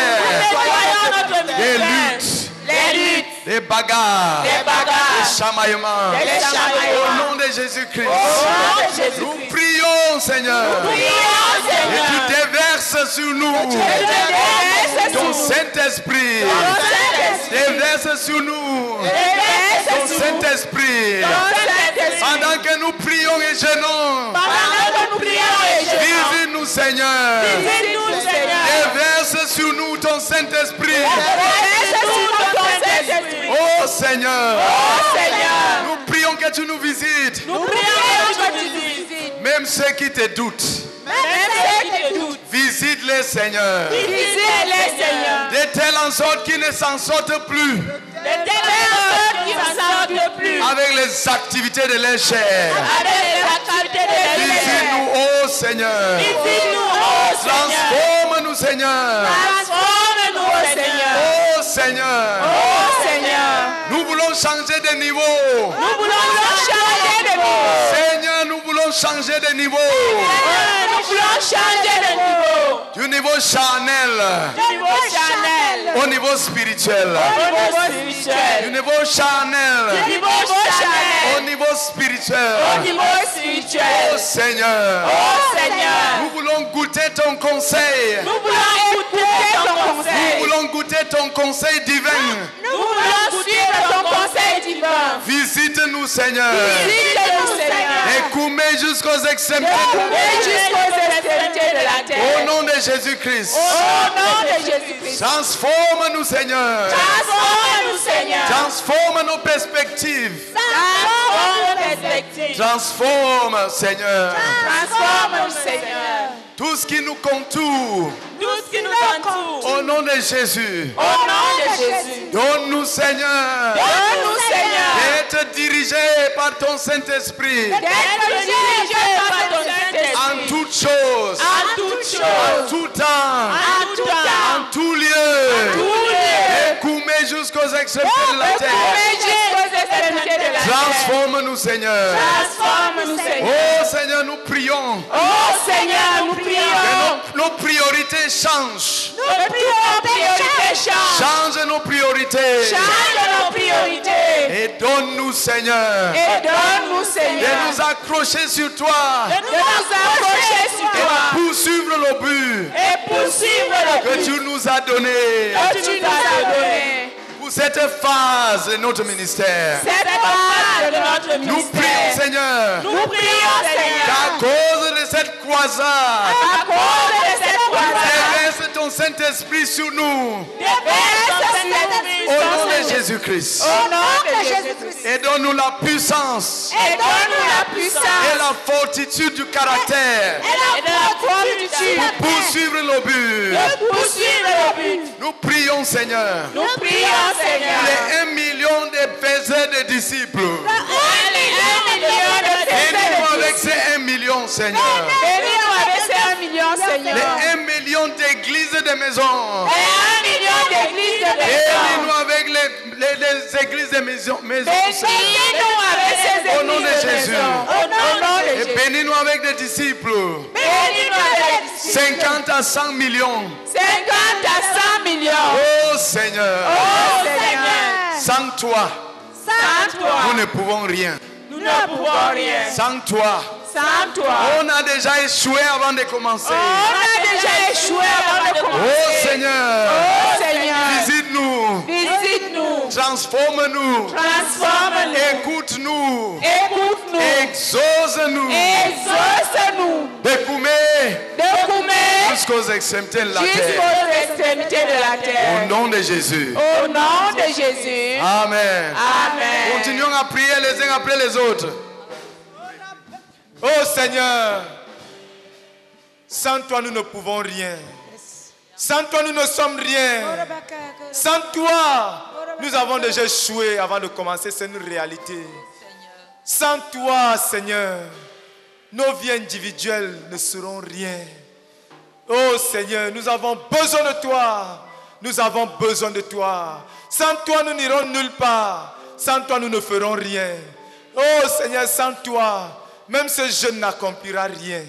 Des luttes, Les luttes, des bagarres, les bagarres, des chamaillements. les Au chamaillements. nom de Jésus-Christ. Au nom de Nous Jésus-Christ. prions, Seigneur. Prions, Et Seigneur. tu déverses sur nous Et tu déverses ton sur nous Saint-Esprit. ton Saint-Esprit. Déverse sur nous Déverse ton nous Saint-Esprit. Pendant que nous prions et jeûnons, visite-nous, Seigneur. Déverse sur nous ton Saint-Esprit. Oh Seigneur, nous prions que tu nous visites. nous prions que tu nous visites. Même ceux qui te doutent, Même ceux qui te doutent, visite-les, Seigneur. visitez-les Seigneur. De telle en sorte qu'ils ne s'en sortent plus De telle sorte qu'ils ne sortent plus avec les activités de leur chair. avec les activités de la Visite-nous, oh Seigneur. Visite-nous, oh Seigneur. Transforme-nous, Seigneur. Transforme-nous, oh Seigneur. Oh Seigneur. Oh Seigneur. Nous voulons changer de niveau. Nous voulons changer de niveau. Nous voulons changer de niveau. Nous voulons changer de niveau. Du niveau charnel Du niveau Chanel. au niveau spirituel. Au niveau spirituel. Du niveau charnel Du niveau Chanel. au niveau spirituel. Au niveau spirituel. Oh Seigneur. Oh Seigneur. Nous voulons goûter ton conseil. Nous voulons écouter ton Nous conseil. voulons goûter ton conseil divin. Nous voulons suivre ton conseil divin. Visite-nous, Seigneur. Visite-nous, Seigneur. Jusqu'aux extrémités. De la terre. Au nom de Jésus-Christ. Transforme-nous, Seigneur. Transforme-nous, Seigneur. Transforme nos perspectives. Transforme nos perspectives. Transforme, Seigneur. Transforme-nous, Seigneur. Tout ce qui nous contourne. Tout ce qui nous entoure. Au nom de Jésus. Au nom de Jésus. Donne-nous, Seigneur. Donne-nous, Seigneur. D'être dirigé par ton Saint-Esprit. D'être dirigé par ton Saint-Esprit. En toutes choses. En toutes choses. En tout temps. En tout temps. En tout lieu. tout lieu. Et coumez jusqu'aux extrémités de la terre. Transforme-nous, Seigneur. Transforme-nous, Seigneur. Oh Seigneur, nous prions. Oh Seigneur, nous Que prions. nos, nos priorités changent. Nos priorités changent. Change nos priorités. Change nos priorités. Et donne-nous, Seigneur, Et donne-nous, de Seigneur, nous accrocher sur toi. de nous accrocher sur Et toi. poursuivre le but Et poursuivre le que but tu nous as donné que tu nous as donné. Cette phase de notre ministère. Cette phase de notre Nous ministère. prions, Seigneur, Nous prions, Seigneur, qu'à cause de cette croisade, à cause de cette croisade, Saint-Esprit sur nous. déverse ton Saint-Esprit Au nom de. Jésus-Christ. Au nom de Jésus-Christ. Et donne-nous la puissance Et donne-nous la puissance et la fortitude du caractère et la fortitude pour poursuivre le but. de poursuivre le but. Nous prions, Seigneur, Nous prions, Seigneur, les 1 million de faiseurs de disciples. Avec ces 1 million, Seigneur. Bénis-nous avec ces un million, Seigneur. Les 1 million d'églises de maisons. Et un million d'églises de maisons. avec les, les- les églises de maisons. maisons Bénis-nous avec ces Au nom de églises de Jésus. maisons. Au nom de Et Jésus. bénis-nous avec des disciples. Bénis-nous avec des disciples. 50 à 100 millions. 50 à 100 millions. Oh Seigneur, Oh Seigneur, sans toi, sans toi, nous ne pouvons rien. Nous ne pouvons rien. Sans toi, Sans toi, on a déjà échoué avant de commencer. on a déjà échoué avant de Oh commencer. Seigneur, Oh Seigneur, visite-nous, visite-nous, transforme-nous, transforme-nous, écoute-nous, écoute-nous, exauce-nous, exauce-nous, découmez découmez jusqu'aux extrémités de la terre. Au nom de Jésus. Au nom de Jésus. Amen. Amen. Continuons à prier les uns après les autres. Oh Seigneur, sans toi nous ne pouvons rien. Sans toi nous ne sommes rien. Sans toi, nous avons déjà échoué avant de commencer, c'est une réalité. Sans toi, Seigneur, nos vies individuelles ne seront rien. Oh Seigneur, nous avons besoin de toi. Nous avons besoin de toi. Sans toi, nous n'irons nulle part. Sans toi, nous ne ferons rien. Oh Seigneur, sans toi, même ce jeune n'accomplira rien.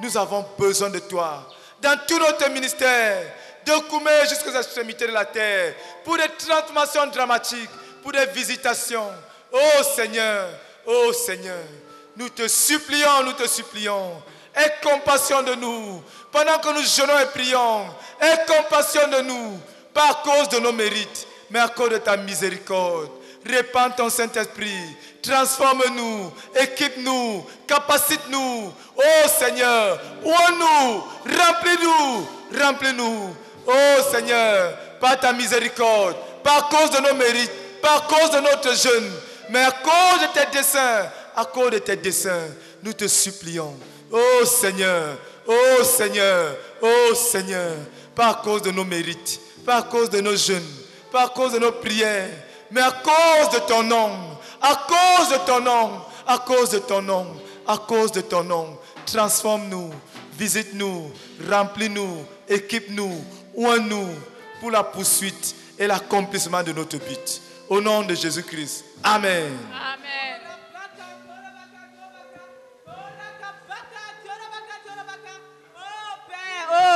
Nous avons besoin de toi. Dans tout notre ministère, de Koumé jusqu'aux extrémités de la terre, pour des transformations dramatiques, pour des visitations. Oh Seigneur, oh Seigneur, nous te supplions, nous te supplions. Aie compassion de nous pendant que nous jeûnons et prions. Aie compassion de nous, pas à cause de nos mérites, mais à cause de ta miséricorde. Répands ton Saint-Esprit, transforme-nous, équipe-nous, capacite-nous. Oh Seigneur, ouvre-nous, remplis-nous, remplis-nous. Oh Seigneur, par ta miséricorde, pas à cause de nos mérites, pas à cause de notre jeûne, mais à cause de tes desseins, à cause de tes desseins, nous te supplions. Oh Seigneur, oh Seigneur, oh Seigneur, pas à cause de nos mérites, pas à cause de nos jeûnes, pas à cause de nos prières, mais à cause de ton nom, à cause de ton nom, à cause de ton nom, à cause de ton nom. Transforme-nous, visite-nous, remplis-nous, équipe-nous, oins-nous pour la poursuite et l'accomplissement de notre but. Au nom de Jésus-Christ. Amen. Amen.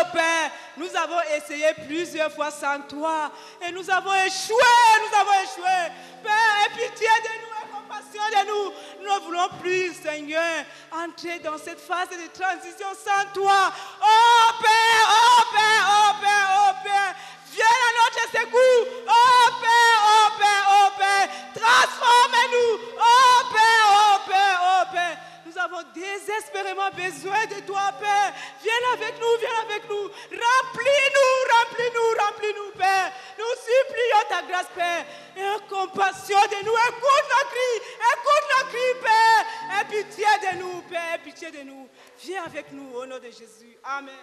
Oh Père, nous avons essayé plusieurs fois sans toi et nous avons échoué, nous avons échoué. Père, aie pitié de nous, aie compassion de nous. Nous ne voulons plus, Seigneur, entrer dans cette phase de transition sans toi. Oh Père, oh Père, oh Père, oh Père, viens à notre secours. Oh Père, oh Père, oh Père, transforme-nous. Oh Père, oh Père, oh Père. Nous avons désespérément besoin de toi, Père. Viens avec nous, viens avec nous. Remplis-nous, remplis-nous, remplis-nous, Père. Nous supplions ta grâce, Père. Et compassion de nous. Écoute nos cris, écoute nos cris, Père. Aie pitié de nous, Père. Aie pitié de nous. Viens avec nous au nom de Jésus. Amen.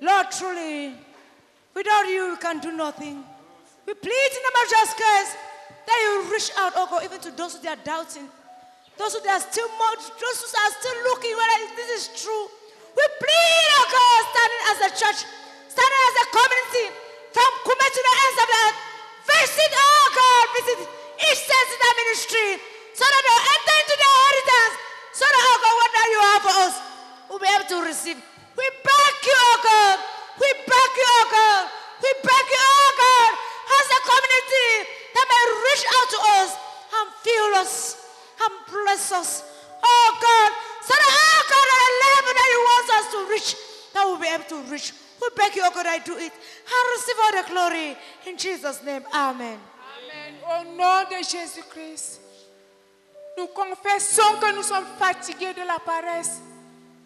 Lord, truly, without you, we can do nothing. We plead in the majestic case that you reach out, oh God, even to those who are doubting, those who are still those who are still looking whether this is true. Jésus-Christ, nous confessons que nous sommes fatigués de la paresse.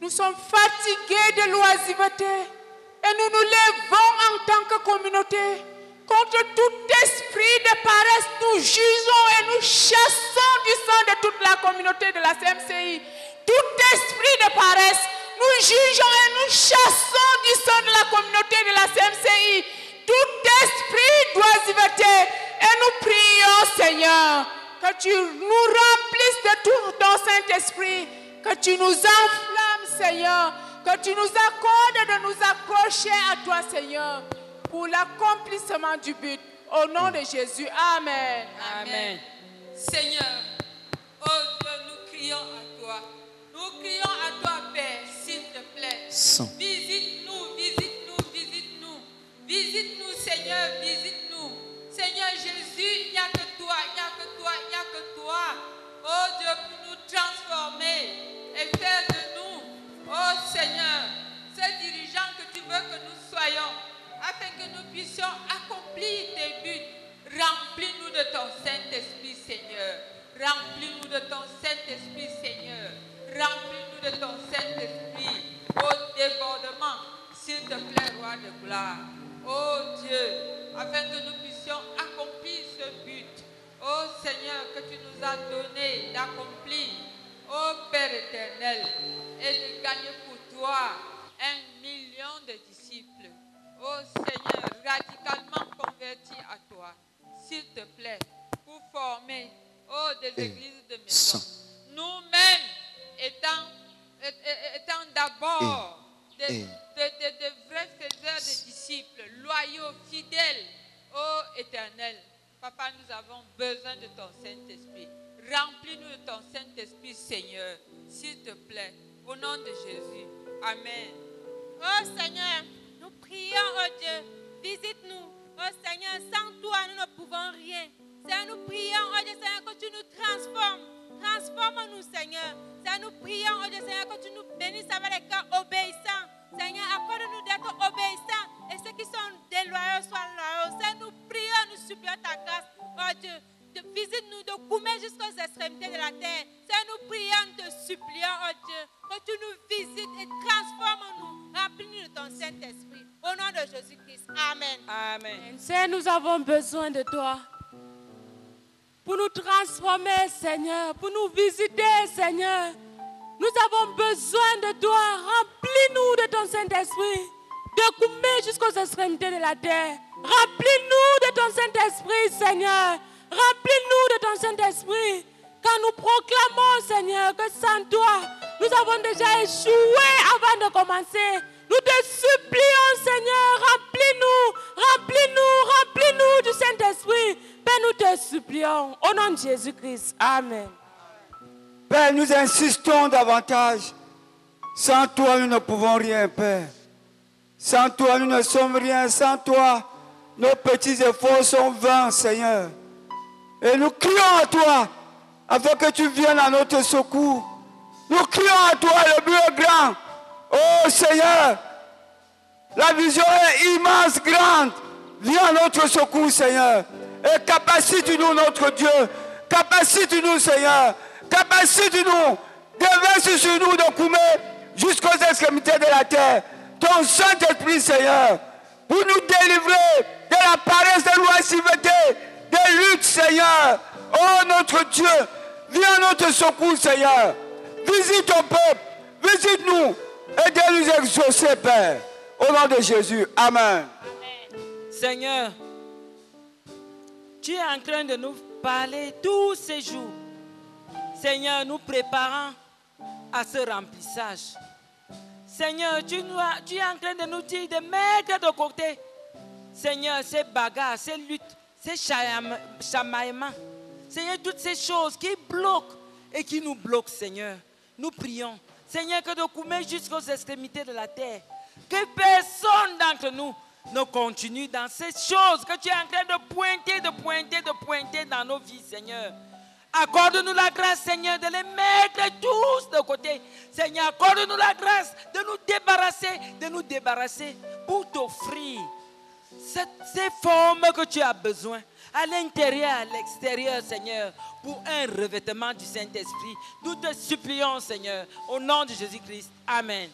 Nous sommes fatigués de l'oisiveté. Et nous nous levons en tant que communauté contre tout esprit de paresse. Nous jugeons et nous chassons du sang de toute la communauté de la CMCI. Tout esprit de paresse, nous jugeons et nous chassons du sang de la communauté de la CMCI. Tout esprit d'oisiveté. Et nous prions, Seigneur, que tu nous remplisses de tout ton Saint-Esprit, que tu nous enflammes, Seigneur, que tu nous accordes de nous accrocher à toi, Seigneur, pour l'accomplissement du but. Au nom de Jésus, Amen. Amen. Seigneur, oh Dieu, nous crions à toi. Nous crions à toi, Père, s'il te plaît. Visite-nous, visite-nous, visite-nous. Visite-nous, Seigneur, visite-nous. Jésus, il n'y a que toi, il n'y a que toi, il n'y a que toi. Oh Dieu, pour nous transformer et faire de nous, oh Seigneur, ces dirigeants que tu veux que nous soyons, afin que nous puissions accomplir tes buts. Remplis-nous de ton Saint-Esprit, Seigneur. Remplis-nous de ton Saint-Esprit, Seigneur. Remplis-nous de ton Saint-Esprit. Au débordement, s'il te plaît, roi de gloire. Oh Dieu, afin que nous puissions accomplir ce but. Oh Seigneur, que tu nous as donné d'accomplir. Oh Père éternel, et de gagner pour toi un million de disciples. Oh Seigneur, radicalement convertis à toi. S'il te plaît, pour former oh, des églises de maison. Nous-mêmes étant, d'abord de vrais faiseurs de disciples, loyaux, fidèles, ô éternel. Papa, nous avons besoin de ton Saint-Esprit. Remplis-nous de ton Saint-Esprit, Seigneur, s'il te plaît, au nom de Jésus. Amen. Oh Seigneur, nous prions, oh Dieu, visite-nous. Oh Seigneur, sans toi, nous ne pouvons rien. Seigneur, nous prions, oh Dieu, Seigneur, que tu nous transformes. Transforme-nous, Seigneur. Seigneur, nous prions, oh Dieu, Seigneur, que tu nous bénisses avec les cœurs obéissants. Seigneur, accorde-nous d'être obéissants et ceux qui sont déloyaux soient loyaux. Seigneur, nous prions, nous supplions ta grâce, oh Dieu. De visite-nous de Koumé jusqu'aux extrémités de la terre. Seigneur, nous prions, nous te supplions, oh Dieu, que tu nous visites et transformes-nous. Remplis-nous de ton Saint-Esprit. Au nom de Jésus-Christ. Amen. Amen. Seigneur, nous avons besoin de toi. pour nous transformer, Seigneur, pour nous visiter, Seigneur. Nous avons besoin de toi. Remplis-nous de ton Saint-Esprit. De couper jusqu'aux extrémités de la terre. Remplis-nous de ton Saint-Esprit, Seigneur. Remplis-nous de ton Saint-Esprit. Quand nous proclamons, Seigneur, que sans toi, nous avons déjà échoué avant de commencer. Nous te supplions, Seigneur, remplis-nous, remplis-nous, remplis-nous du Saint-Esprit. Père, nous te supplions. Au nom de Jésus-Christ. Amen. Père, nous insistons davantage. Sans toi, nous ne pouvons rien, Père. Sans toi, nous ne sommes rien. Sans toi, nos petits efforts sont vains, Seigneur. Et nous crions à toi afin que tu viennes à notre secours. Nous crions à toi, le but est grand. Oh Seigneur, la vision est immense, grande. Viens à notre secours, Seigneur. Et capacite-nous, notre Dieu. Capacite-nous, Seigneur. Capacite-nous. Déverse sur nous de Koumé jusqu'aux extrémités de la terre. Ton Saint-Esprit, Seigneur, pour nous délivrer de la paresse de l'oisiveté, des luttes, Seigneur. Oh, notre Dieu, viens à notre secours, Seigneur. Visite ton peuple. Visite-nous. Aide-nous à exaucer, Père. Au nom de Jésus. Amen. Seigneur, tu es en train de nous parler tous ces jours. Seigneur, nous préparant à ce remplissage. Seigneur, tu, es en train de nous dire de mettre de côté, Seigneur, ces bagarres, ces luttes, ces chamaillements. Seigneur, toutes ces choses qui bloquent et qui nous bloquent, Seigneur. Nous prions, Seigneur, que de couper jusqu'aux extrémités de la terre, que personne d'entre nous ne continue dans ces choses que tu es en train de pointer, de pointer, de pointer dans nos vies, Seigneur. Accorde-nous la grâce, Seigneur, de les mettre tous de côté. Seigneur, accorde-nous la grâce de nous débarrasser, de nous débarrasser pour t'offrir ces formes que tu as besoin, à l'intérieur, à l'extérieur, Seigneur, pour un revêtement du Saint-Esprit. Nous te supplions, Seigneur, au nom de Jésus-Christ. Amen.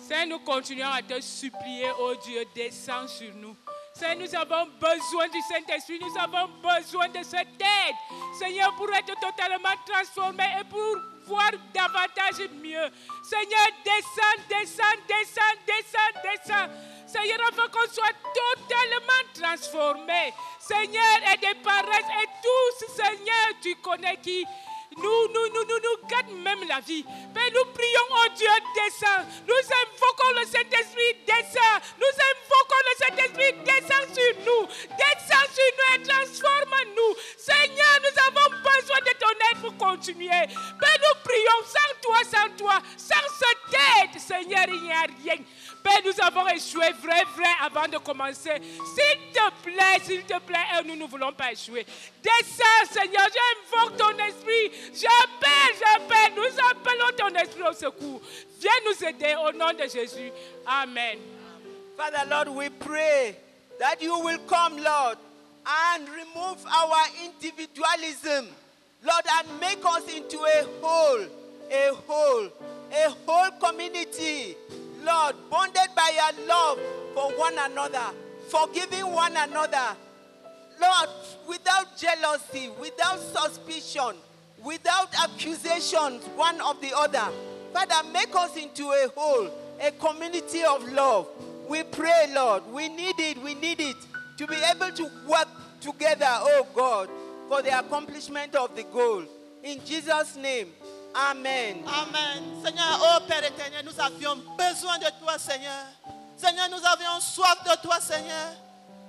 Seigneur, nous continuons à te supplier, oh Dieu, descends sur nous. Seigneur, nous avons besoin du Saint-Esprit, nous avons besoin de cette aide. Seigneur, pour être totalement transformés et pour voir davantage mieux. Seigneur, descends, descends, descends, descends, descends. Seigneur, afin qu'on soit totalement transformés. Seigneur, et des paresses et tous, Seigneur, tu connais qui nous, nous, nous, nous, nous gâte même la vie. Père, nous prions, oh Dieu, descends. Nous invoquons le Saint-Esprit, descends. Nous invoquons le Saint-Esprit, descends sur nous. Descends sur nous et transforme-nous. Seigneur, nous avons besoin de ton aide pour continuer. Père, nous prions, sans toi, sans toi, sans cette aide, Seigneur, il n'y a rien. Père, nous avons échoué vrai, vrai avant de commencer. S'il te plaît, s'il te plaît, et nous ne voulons pas échouer. Descends, Seigneur, j'invoque ton esprit. J'appelle, j'appelle, nous appelons ton esprit au secours. Viens nous aider au nom de Jésus. Amen. Father, Lord, we pray that you will come, Lord, and remove our individualism, Lord, and make us into a whole, a whole, a whole community, Lord, bonded by your love for one another, forgiving one another, Lord, without jealousy, without suspicion, without accusations one of the other. Father, make us into a whole, a community of love. We pray, Lord, we need it, we need it to be able to work together, oh God, for the accomplishment of the goal. In Jesus' name, Amen. Amen. Seigneur, oh Père éternel, nous avions besoin de toi, Seigneur. Seigneur, nous avions soif de toi, Seigneur.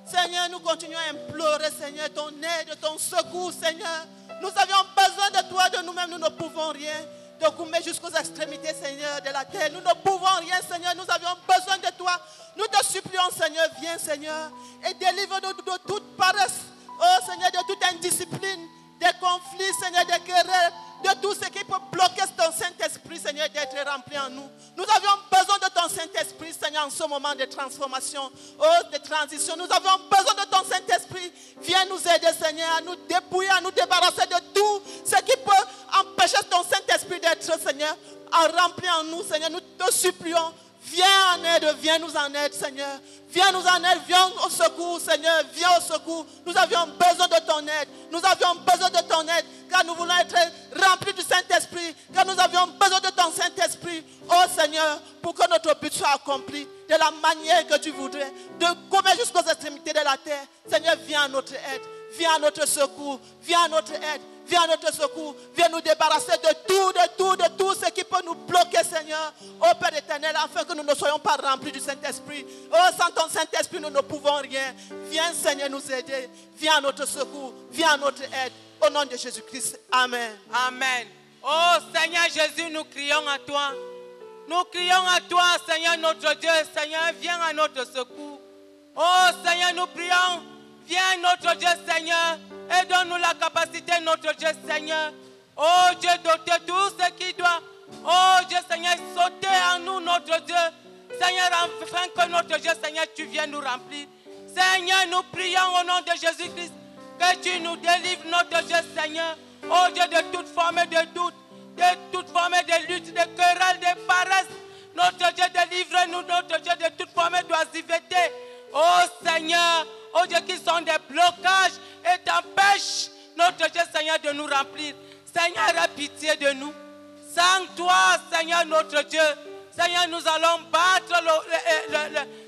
Seigneur, nous continuons à implorer, Seigneur, ton aide, ton secours, Seigneur. Nous avions besoin de toi, de nous-mêmes, nous ne pouvons rien. De couper jusqu'aux extrémités, Seigneur, de la terre. Nous ne pouvons rien, Seigneur. Nous avions besoin de toi. Nous te supplions, Seigneur, viens, Seigneur, et délivre-nous de toute paresse. Oh, Seigneur, de toute indiscipline, des conflits, Seigneur, des querelles, de tout ce qui peut bloquer ton Saint-Esprit, Seigneur, d'être rempli en nous. Nous avions besoin de ton Saint-Esprit, Seigneur, en ce moment de transformation, oh, de transition. Nous avions besoin de ton Saint-Esprit. Viens nous aider, Seigneur, à nous dépouiller, à nous débarrasser de tout ce qui peut empêcher ton Saint-Esprit d'être, Seigneur, en rempli en nous, Seigneur. Nous te supplions. Viens en aide, viens nous en aide, Seigneur. Viens nous en aide, viens au secours, Seigneur. Viens au secours. Nous avions besoin de ton aide. Nous avions besoin de ton aide, car nous voulons être remplis du Saint-Esprit, car nous avions besoin de ton Saint-Esprit. Oh Seigneur, pour que notre but soit accompli de la manière que tu voudrais, de commettre jusqu'aux extrémités de la terre. Seigneur, viens à notre aide, viens à notre secours, viens à notre aide. Viens à notre secours. Viens nous débarrasser de tout, de tout, de tout ce qui peut nous bloquer, Seigneur. Ô Père éternel, afin que nous ne soyons pas remplis du Saint-Esprit. Oh, sans ton Saint-Esprit, nous ne pouvons rien. Viens, Seigneur, nous aider. Viens à notre secours. Viens à notre aide. Au nom de Jésus-Christ. Amen. Amen. Oh Seigneur Jésus, nous crions à toi. Nous crions à toi, Seigneur notre Dieu. Seigneur, viens à notre secours. Oh Seigneur, nous prions. Viens notre Dieu, Seigneur. Et donne-nous la capacité, notre Dieu, Seigneur. Oh Dieu, doter tout ce qui doit. Oh Dieu, Seigneur, sauter en nous, notre Dieu. Seigneur, afin que notre Dieu, Seigneur, tu viennes nous remplir. Seigneur, nous prions au nom de Jésus-Christ que tu nous délivres, notre Dieu, Seigneur. Oh Dieu, de toute forme de doute, de toute forme de lutte, de querelle, de paresse. Notre Dieu, délivre-nous, notre Dieu, de toute forme d'oisiveté. Oh Seigneur, oh Dieu, qui sont des blocages et t'empêchent, notre Dieu, Seigneur, de nous remplir. Seigneur, aie pitié de nous. Sans toi, Seigneur, notre Dieu, Seigneur, nous allons battre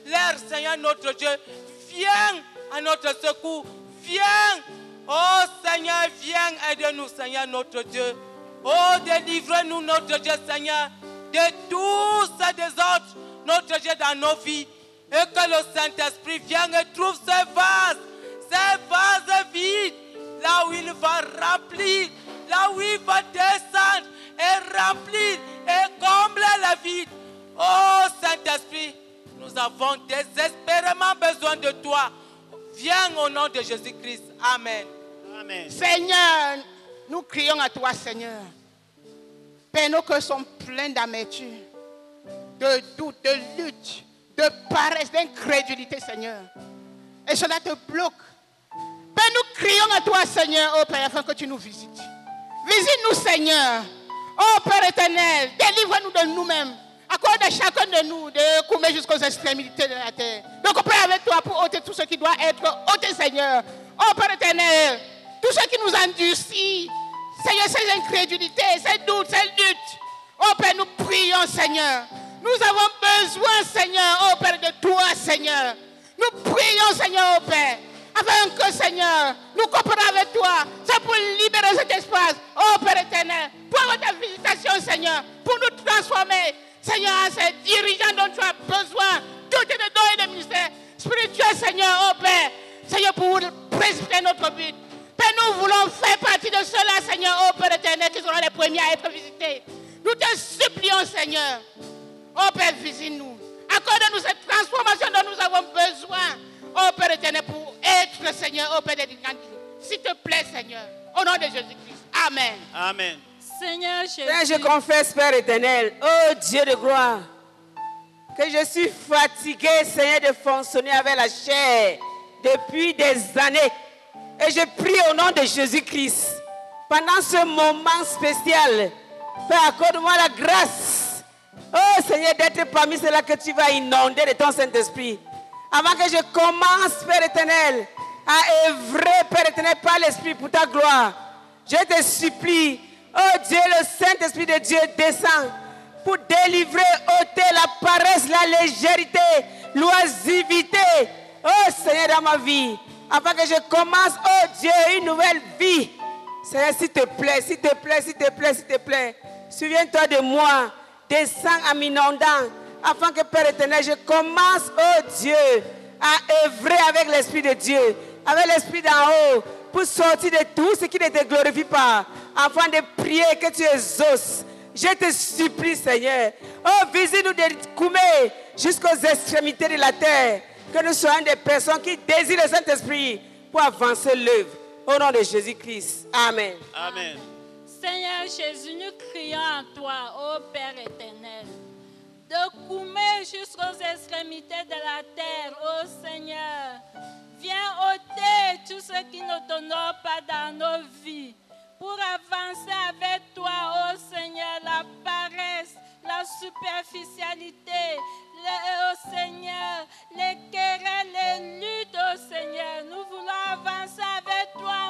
l'air, Seigneur, notre Dieu. Viens à notre secours. Viens. Oh Seigneur, viens aide-nous, Seigneur, notre Dieu. Oh, délivre-nous, notre Dieu, Seigneur, de tous ces désordres, notre Dieu, dans nos vies. Et que le Saint-Esprit vienne et trouve ces vases, ces vases vides, là où il va remplir, là où il va descendre et remplir et combler la vide. Oh Saint-Esprit, nous avons désespérément besoin de toi. Viens au nom de Jésus-Christ. Amen. Amen. Seigneur, nous crions à toi, Seigneur. Père, nos cœurs sont pleins d'amertume, de doute, de lutte, de paresse, d'incrédulité, Seigneur. Et cela te bloque. Père, nous crions à toi, Seigneur, oh Père, afin que tu nous visites. Visite-nous, Seigneur. Oh Père éternel, délivre-nous de nous-mêmes. Accorde à chacun de nous de coumer jusqu'aux extrémités de la terre. Donc, on prie avec toi pour ôter tout ce qui doit être ôté, Seigneur. Oh Père éternel, tout ce qui nous endurcit, Seigneur, ces incrédulités, ces doutes, ces luttes. Oh Père, nous prions, Seigneur. Nous avons besoin, Seigneur, oh Père, de toi, Seigneur. Nous prions, Seigneur, oh Père, afin que, Seigneur, nous comprenions avec toi. C'est pour libérer cet espace, oh Père éternel, pour avoir ta visitation, Seigneur, pour nous transformer, Seigneur, en ces dirigeants dont tu as besoin, est de dons et de ministères spirituels, Seigneur, oh Père, Seigneur, pour précipiter notre but. Père, nous voulons faire partie de cela, Seigneur, oh Père éternel, qui seront les premiers à être visités. Nous te supplions, Seigneur. Oh Père, visite-nous. Accorde-nous cette transformation dont nous avons besoin. Oh Père éternel, pour être, Seigneur, oh Père des grands S'il te plaît, Seigneur. Au nom de Jésus-Christ. Amen. Amen. Seigneur Jésus. Père, je confesse, Père éternel, oh Dieu de gloire, que je suis fatigué, Seigneur, de fonctionner avec la chair depuis des années. Et je prie au nom de Jésus-Christ, pendant ce moment spécial, Père, accorde-moi la grâce, oh Seigneur, d'être parmi ceux-là que tu vas inonder de ton Saint-Esprit. Avant que je commence, Père éternel, à œuvrer, Père éternel, par l'Esprit pour ta gloire, je te supplie, oh Dieu, le Saint-Esprit de Dieu descend pour délivrer, ôter la paresse, la légèreté, l'oisivité, oh Seigneur, dans ma vie, afin que je commence, oh Dieu, une nouvelle vie. Seigneur, s'il te plaît, s'il te plaît, s'il te plaît, s'il te plaît, souviens-toi de moi, descends à m'inondant, afin que Père éternel, je commence, oh Dieu, à œuvrer avec l'Esprit de Dieu, avec l'Esprit d'en haut, pour sortir de tout ce qui ne te glorifie pas, afin de prier que tu exauces. Je te supplie, Seigneur. Oh, visite-nous de Koumé jusqu'aux extrémités de la terre. Que nous soyons des personnes qui désirent le Saint-Esprit pour avancer l'œuvre. Au nom de Jésus-Christ. Amen. Amen. Seigneur Jésus, nous crions à toi, ô Père éternel, de Koumé jusqu'aux extrémités de la terre, ô Seigneur. Viens ôter tout ce qui ne t'honore pas dans nos vies pour avancer avec toi, ô Seigneur, la paresse, la superficialité, ô Seigneur, les querelles, les luttes, ô Seigneur. Nous voulons avancer avec toi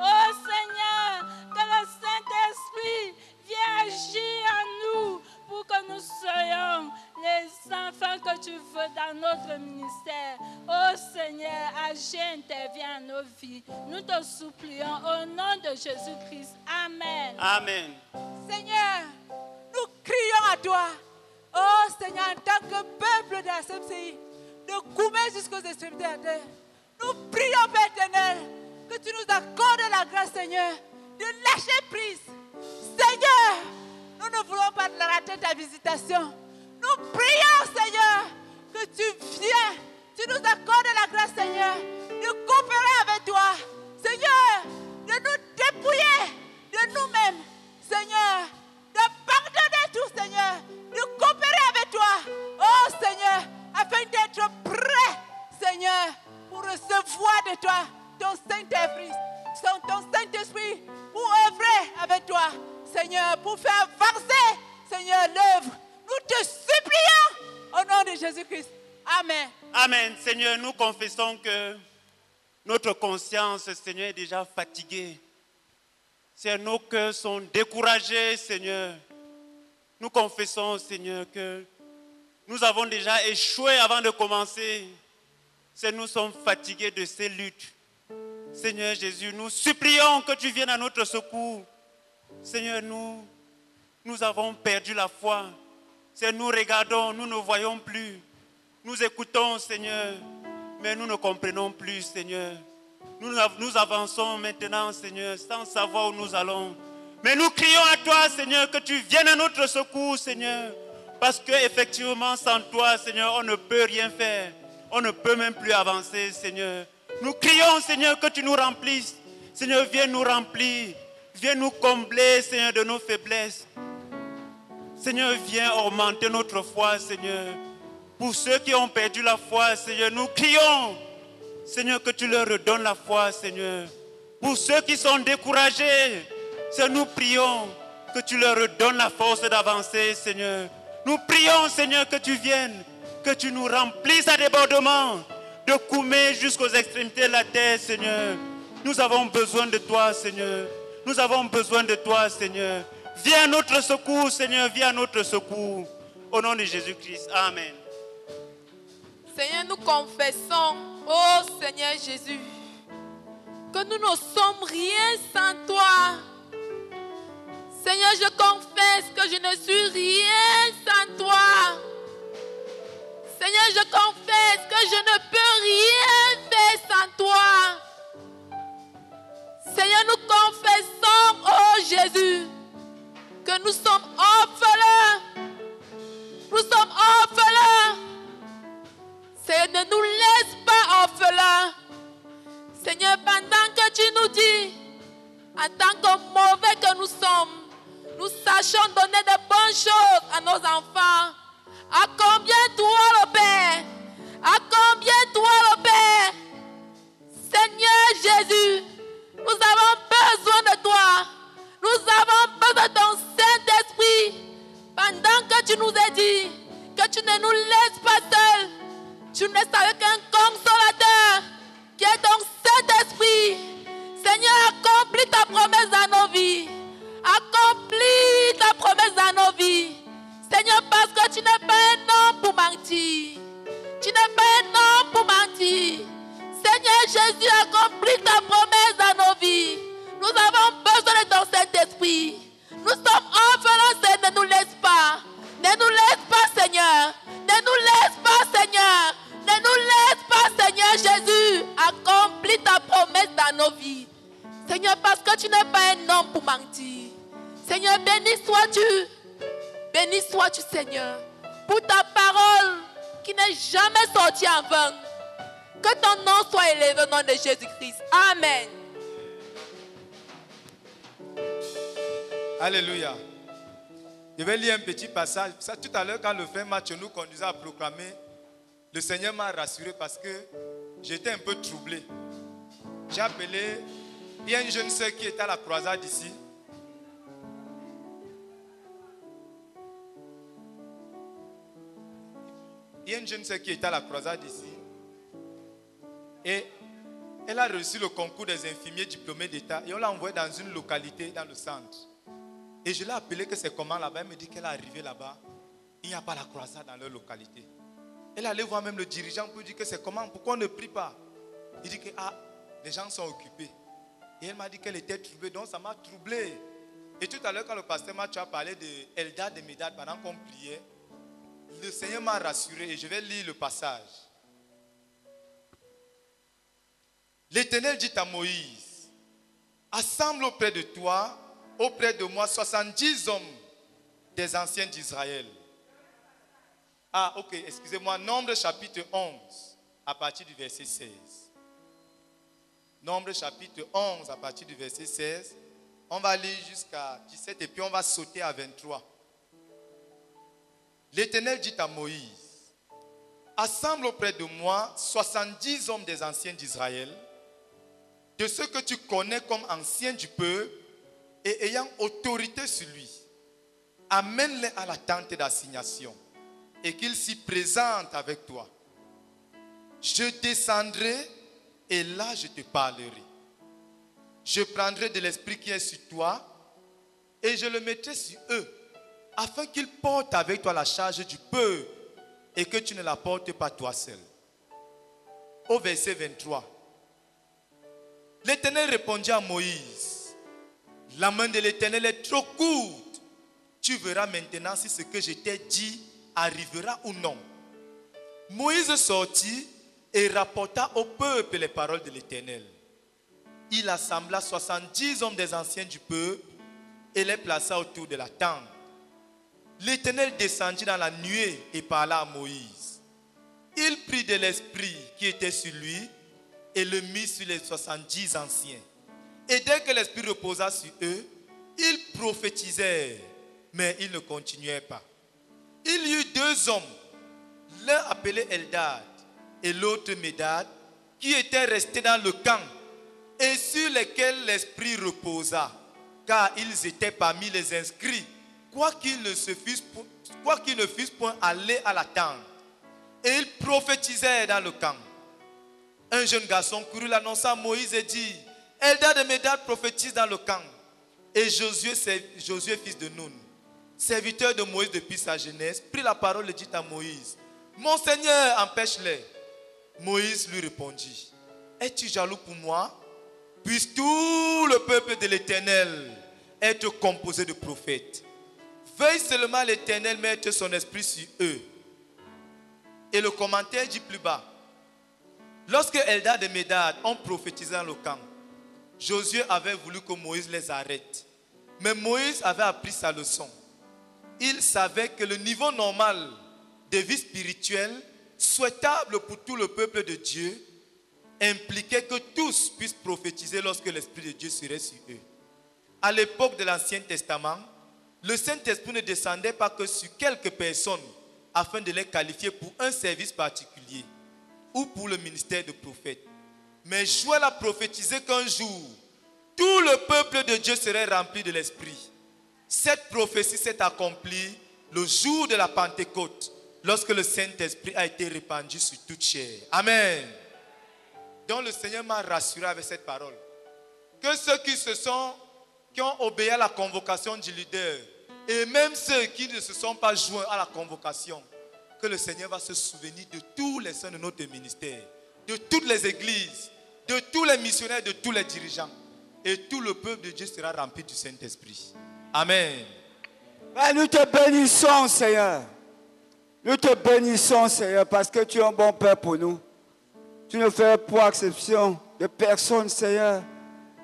Oh Seigneur, que le Saint-Esprit vienne agir en nous pour que nous soyons les enfants que tu veux dans notre ministère. Oh Seigneur, agis, interviens dans nos vies. Nous te supplions au nom de Jésus-Christ. Amen. Amen. Seigneur, nous crions à toi. Oh Seigneur, en tant que peuple de la CMCI, de Goumé jusqu'aux extrémités de la terre, nous prions, Père éternel, que tu nous accordes la grâce, Seigneur, de lâcher prise. Seigneur, nous ne voulons pas rater ta visitation. Nous prions, Seigneur, que tu viennes, tu nous accordes la grâce, Seigneur, de coopérer avec toi. Seigneur, de nous dépouiller de nous-mêmes, Seigneur, confessons que notre conscience, Seigneur, est déjà fatiguée. Nos cœurs sont découragés, Seigneur. Nous confessons, Seigneur, que nous avons déjà échoué avant de commencer. Nous sommes fatigués de ces luttes. Seigneur Jésus, nous supplions que tu viennes à notre secours. Seigneur, nous, nous avons perdu la foi. Nous regardons, nous ne voyons plus. Nous écoutons, Seigneur, mais nous ne comprenons plus, Seigneur. Nous, nous avançons maintenant, Seigneur, sans savoir où nous allons. Mais nous crions à toi, Seigneur, que tu viennes à notre secours, Seigneur. Parce que effectivement, sans toi, Seigneur, on ne peut rien faire. On ne peut même plus avancer, Seigneur. Nous crions, Seigneur, que tu nous remplisses. Seigneur, viens nous remplir. Viens nous combler, Seigneur, de nos faiblesses. Seigneur, viens augmenter notre foi, Seigneur. Pour ceux qui ont perdu la foi, Seigneur, nous crions. Seigneur, que tu leur redonnes la foi, Seigneur. Pour ceux qui sont découragés, Seigneur, nous prions que tu leur redonnes la force d'avancer, Seigneur. Nous prions, Seigneur, que tu viennes, que tu nous remplisses à débordement, de Koumé jusqu'aux extrémités de la terre, Seigneur. Nous avons besoin de toi, Seigneur. Nous avons besoin de toi, Seigneur. Viens à notre secours, Seigneur, viens à notre secours. Au nom de Jésus-Christ. Amen. Seigneur, nous confessons, oh Seigneur Jésus, que nous ne sommes rien sans toi. Seigneur, je confesse que je ne suis rien sans toi. Seigneur, je confesse que je ne peux rien faire sans toi. Seigneur, nous confessons, oh Jésus, que nous sommes orphelins. Nous sommes orphelins. Seigneur, ne nous laisse pas orphelins. Seigneur, pendant que tu nous dis, en tant que mauvais que nous sommes, nous sachons donner de bonnes choses à nos enfants. À combien toi, le Père? À combien toi, le Père? Seigneur Jésus, nous avons besoin de toi. Nous avons besoin de ton Saint-Esprit. Pendant que tu nous as dit que tu ne nous laisses pas seuls, tu ne laisses avec un consolateur qui est ton Saint-Esprit. Seigneur, accomplis ta promesse dans nos vies. Accomplis ta promesse dans nos vies. Seigneur, parce que tu n'es pas un homme pour mentir. Tu n'es pas un homme pour mentir. Seigneur Jésus, accomplis ta promesse dans nos vies. Nous avons besoin de ton Saint-Esprit. Nous sommes orphelins, Seigneur, ne nous laisse pas. Ne nous laisse pas, Seigneur. Ne nous laisse pas, Seigneur. Ne nous laisse pas, Seigneur Jésus. Accomplis ta promesse dans nos vies. Seigneur, parce que tu n'es pas un homme pour mentir. Seigneur, béni sois-tu. Béni sois-tu, Seigneur, pour ta parole qui n'est jamais sortie en vain. Que ton nom soit élevé au nom de Jésus-Christ. Amen. Alléluia. Je vais lire un petit passage. Tout à l'heure, quand le fin match nous conduisait à proclamer, le Seigneur m'a rassuré parce que j'étais un peu troublé. J'ai appelé, il y a une jeune sœur qui est à la croisade ici. Il y a une jeune sœur qui est à la croisade ici. Et elle a reçu le concours des infirmiers diplômés d'État et on l'a envoyée dans une localité dans le centre. Et je l'ai appelée que c'est comment là-bas. Elle me dit qu'elle est arrivée là-bas. Il n'y a pas la croisade dans leur localité. Elle allait voir même le dirigeant pour lui dire que c'est comment, pourquoi on ne prie pas. Il dit que ah, les gens sont occupés. Et elle m'a dit qu'elle était troublée, donc ça m'a troublé. Et tout à l'heure, quand le pasteur Mathieu a parlé de Eldad et Médad pendant qu'on priait, le Seigneur m'a rassuré et je vais lire le passage. L'Éternel dit à Moïse, assemble auprès de toi, auprès de moi, 70 hommes des anciens d'Israël. Ah, ok, excusez-moi, Nombre chapitre 11, à partir du verset 16. Nombre chapitre 11, à partir du verset 16. On va lire jusqu'à 17 et puis on va sauter à 23. L'Éternel dit à Moïse, assemble auprès de moi 70 hommes des anciens d'Israël, de ceux que tu connais comme anciens du peuple et ayant autorité sur lui. Amène-les à la tente d'assignation et qu'ils s'y présentent avec toi. Je descendrai et là je te parlerai. Je prendrai de l'esprit qui est sur toi et je le mettrai sur eux afin qu'ils portent avec toi la charge du peuple et que tu ne la portes pas toi seul. Au verset 23, l'Éternel répondit à Moïse, la main de l'Éternel est trop courte. Tu verras maintenant si ce que je t'ai dit arrivera ou non. Moïse sortit et rapporta au peuple les paroles de l'Éternel. Il assembla 70 hommes des anciens du peuple et les plaça autour de la tente. L'Éternel descendit dans la nuée et parla à Moïse. Il prit de l'esprit qui était sur lui et le mit sur les 70 anciens. Et dès que l'esprit reposa sur eux, ils prophétisèrent, mais ils ne continuaient pas. Il y eut deux hommes, l'un appelé Eldad et l'autre Médad, qui étaient restés dans le camp et sur lesquels l'esprit reposa, car ils étaient parmi les inscrits quoi qu'ils ne, se fussent, quoi qu'ils ne fussent point allés à la tente. Et ils prophétisaient dans le camp. Un jeune garçon courut l'annoncer à Moïse et dit, Eldad et Médad prophétisent dans le camp. Et Josué, Josué, fils de Nun, serviteur de Moïse depuis sa jeunesse, prit la parole et dit à Moïse, Mon Seigneur, empêche-les. Moïse lui répondit, Es-tu jaloux pour moi? Puisse tout le peuple de l'Éternel être composé de prophètes. Veuille seulement l'Éternel mettre son esprit sur eux. Et le commentaire dit plus bas. Lorsque Eldad et Médad ont prophétisé dans le camp, Josué avait voulu que Moïse les arrête. Mais Moïse avait appris sa leçon. Il savait que le niveau normal de vie spirituelle, souhaitable pour tout le peuple de Dieu, impliquait que tous puissent prophétiser lorsque l'Esprit de Dieu serait sur eux. À l'époque de l'Ancien Testament, le Saint-Esprit ne descendait pas que sur quelques personnes afin de les qualifier pour un service particulier ou pour le ministère de prophète. Mais Joël a prophétisé qu'un jour, tout le peuple de Dieu serait rempli de l'Esprit. Cette prophétie s'est accomplie le jour de la Pentecôte, lorsque le Saint-Esprit a été répandu sur toute chair. Amen. Donc le Seigneur m'a rassuré avec cette parole. Que ceux qui se sont, qui ont obéi à la convocation du leader, et même ceux qui ne se sont pas joints à la convocation, que le Seigneur va se souvenir de tous les saints de notre ministère, de toutes les églises, de tous les missionnaires, de tous les dirigeants. Et tout le peuple de Dieu sera rempli du Saint-Esprit. Amen. Père, nous te bénissons, Seigneur. Nous te bénissons, Seigneur, parce que tu es un bon Père pour nous. Tu ne fais pas exception de personne, Seigneur.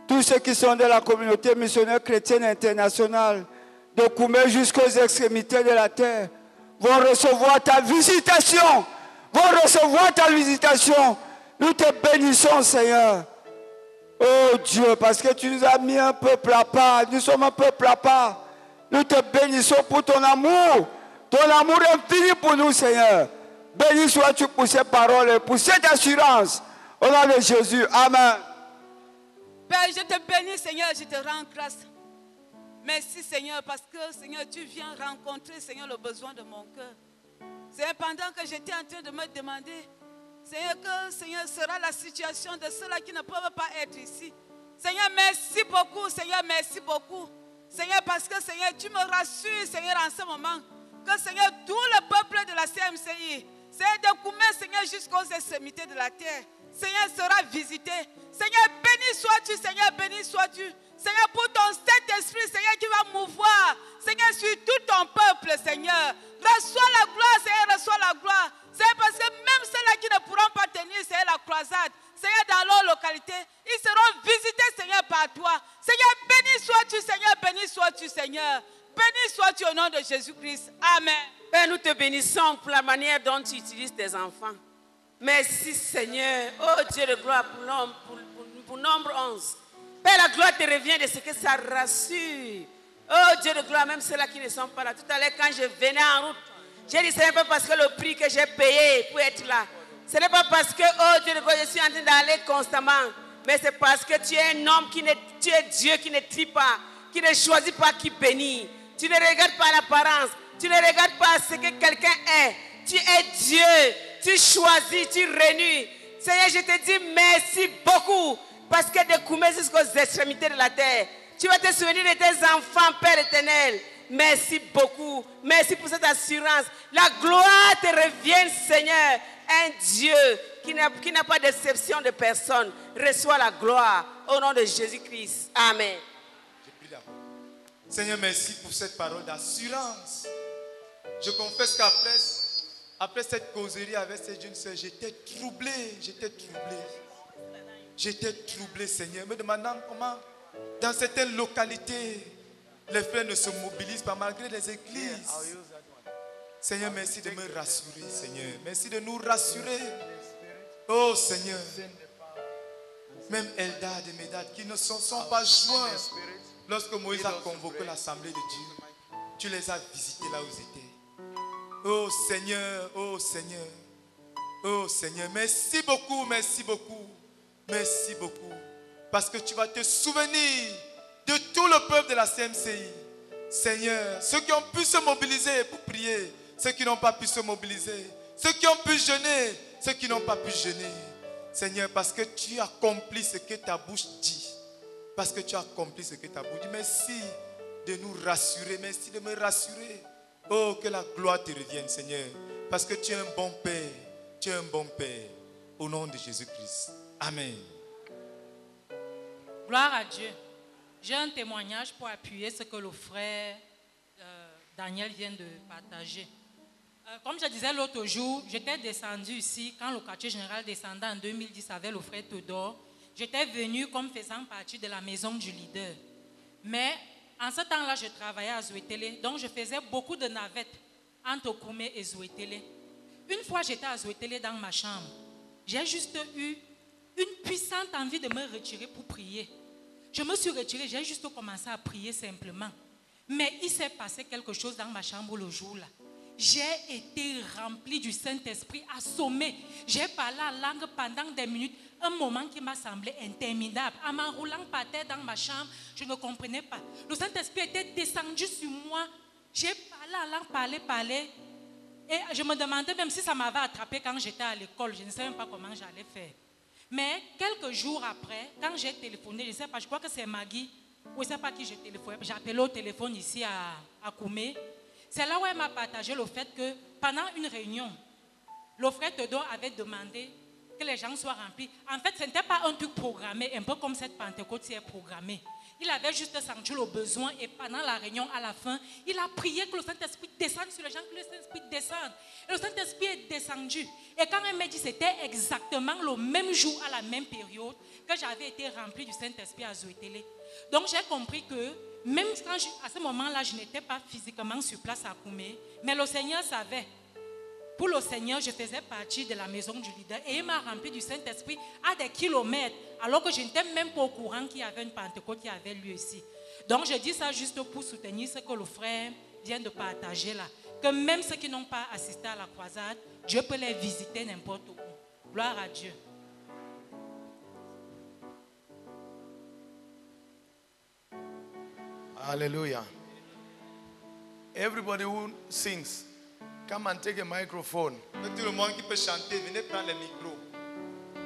Tous ceux qui sont de la communauté missionnaire chrétienne internationale, de Koumé jusqu'aux extrémités de la terre, vont recevoir ta visitation. Vont recevoir ta visitation. Nous te bénissons, Seigneur. Oh Dieu, parce que tu nous as mis un peuple à part. Nous sommes un peuple à part. Nous te bénissons pour ton amour. Ton amour infini pour nous, Seigneur. Béni sois-tu pour ces paroles et pour cette assurance. Au nom de Jésus. Amen. Père, je te bénis, Seigneur, je te rends grâce. Merci, Seigneur, parce que, Seigneur, tu viens rencontrer, Seigneur, le besoin de mon cœur. C'est pendant que j'étais en train de me demander, Seigneur, que, Seigneur, sera la situation de ceux-là qui ne peuvent pas être ici. Seigneur, merci beaucoup, Seigneur, merci beaucoup. Seigneur, parce que, Seigneur, tu me rassures, Seigneur, en ce moment, que, Seigneur, tout le peuple de la CMCI, c'est de Koumé, Seigneur, jusqu'aux extrémités de la terre. Seigneur, sera visité. Seigneur, béni sois-tu, Seigneur, béni sois-tu. Seigneur, pour ton Saint-Esprit, Seigneur, qui va mouvoir. Seigneur, sur tout ton peuple, Seigneur. Reçois la gloire, Seigneur, reçois la gloire. C'est parce que même ceux-là qui ne pourront pas tenir, Seigneur, la croisade, Seigneur, dans leur localité, ils seront visités, Seigneur, par toi. Seigneur, béni sois-tu, Seigneur, béni sois-tu, Seigneur. Béni sois-tu au nom de Jésus-Christ. Amen. Père, nous te bénissons pour la manière dont tu utilises tes enfants. Merci Seigneur. Oh Dieu de gloire pour- pour nombre 11. Père, la gloire te revient de ce que ça rassure. Oh Dieu de gloire, même ceux-là qui ne sont pas là. Tout à l'heure, quand je venais en route, j'ai dit, ce n'est pas parce que le prix que j'ai payé pour être là. Ce n'est pas parce que, oh Dieu de gloire, je suis en train d'aller constamment. Mais c'est parce que tu es un homme qui ne, tu es Dieu qui ne trie pas, qui ne choisit pas qui bénit. Tu ne regardes pas l'apparence. Tu ne regardes pas ce que quelqu'un est. Tu es Dieu. Tu choisis, tu réunis. Seigneur, je te dis merci beaucoup. Parce que de Koumé jusqu'aux extrémités de la terre, tu vas te souvenir de tes enfants, Père éternel. Merci beaucoup. Merci pour cette assurance. La gloire te revient, Seigneur. Un Dieu qui n'a pas d'exception de personne. Reçois la gloire au nom de Jésus-Christ. Amen. Seigneur, merci pour cette parole d'assurance. Je confesse qu'après après cette causerie avec cette jeune sœur, j'étais troublé, j'étais troublé. J'étais troublé, Seigneur, me demandant comment, dans certaines localités, les frères ne se mobilisent pas malgré les églises. Seigneur, merci de me rassurer, Seigneur. Merci de nous rassurer. Oh Seigneur, même Eldad et Médad qui ne sont, sont pas joints lorsque Moïse a convoqué l'assemblée de Dieu, tu les as visités là où ils étaient. Oh Seigneur, oh Seigneur, oh Seigneur, merci beaucoup, merci beaucoup, merci beaucoup. Parce que tu vas te souvenir de tout le peuple de la CMCI. Seigneur, ceux qui ont pu se mobiliser pour prier, ceux qui n'ont pas pu se mobiliser, ceux qui ont pu jeûner, ceux qui n'ont pas pu jeûner. Seigneur, parce que tu as accompli ce que ta bouche dit. Parce que tu as accompli ce que ta bouche dit. Merci de nous rassurer. Merci de me rassurer. Oh, que la gloire te revienne, Seigneur. Parce que tu es un bon Père. Tu es un bon Père. Au nom de Jésus-Christ. Amen. Gloire à Dieu. J'ai un témoignage pour appuyer ce que le frère euh, Daniel vient de partager. Euh, comme je disais l'autre jour, j'étais descendu ici quand le quartier général descendait en 2010 avec le frère Théodore. J'étais venu comme faisant partie de la maison du leader. Mais en ce temps-là, je travaillais à Zouetele, donc je faisais beaucoup de navettes entre Koumé et Zouetele. Une fois, j'étais à Zouetele dans ma chambre. J'ai juste eu une puissante envie de me retirer pour prier. Je me suis retirée, j'ai juste commencé à prier simplement. Mais il s'est passé quelque chose dans ma chambre le jour-là. J'ai été remplie du Saint-Esprit, assommée. J'ai parlé en langue pendant des minutes, un moment qui m'a semblé interminable. En m'enroulant par terre dans ma chambre, je ne comprenais pas. Le Saint-Esprit était descendu sur moi. J'ai parlé en langue, parlé, parlé. Et je me demandais même si ça m'avait attrapé quand j'étais à l'école. Je ne savais même pas comment j'allais faire. Mais quelques jours après, quand j'ai téléphoné, je ne sais pas, je crois que c'est Maggie, ou je ne sais pas qui j'ai téléphoné, j'ai appelé au téléphone ici à, à Koumé. C'est là où elle m'a partagé le fait que pendant une réunion, le frère Tedo avait demandé que les gens soient remplis. En fait, ce n'était pas un truc programmé, un peu comme cette Pentecôte est programmée. Il avait juste senti le besoin et pendant la réunion, à la fin, il a prié que le Saint-Esprit descende sur les gens, que le Saint-Esprit descende. Et le Saint-Esprit est descendu. Et quand elle m'a dit c'était exactement le même jour, à la même période, que j'avais été rempli du Saint-Esprit à Zouetele. Donc j'ai compris que même quand à ce moment-là, je n'étais pas physiquement sur place à Koumé, mais le Seigneur savait. Pour le Seigneur, je faisais partie de la maison du leader et il m'a rempli du Saint-Esprit à des kilomètres, alors que je n'étais même pas au courant qu'il y avait une Pentecôte qui avait lieu ici. Donc je dis ça juste pour soutenir ce que le frère vient de partager là. Que même ceux qui n'ont pas assisté à la croisade, Dieu peut les visiter n'importe où. Gloire à Dieu. Hallelujah. Everybody who sings, come and take a microphone. Tout le monde qui peut chanter, venez prendre le micro.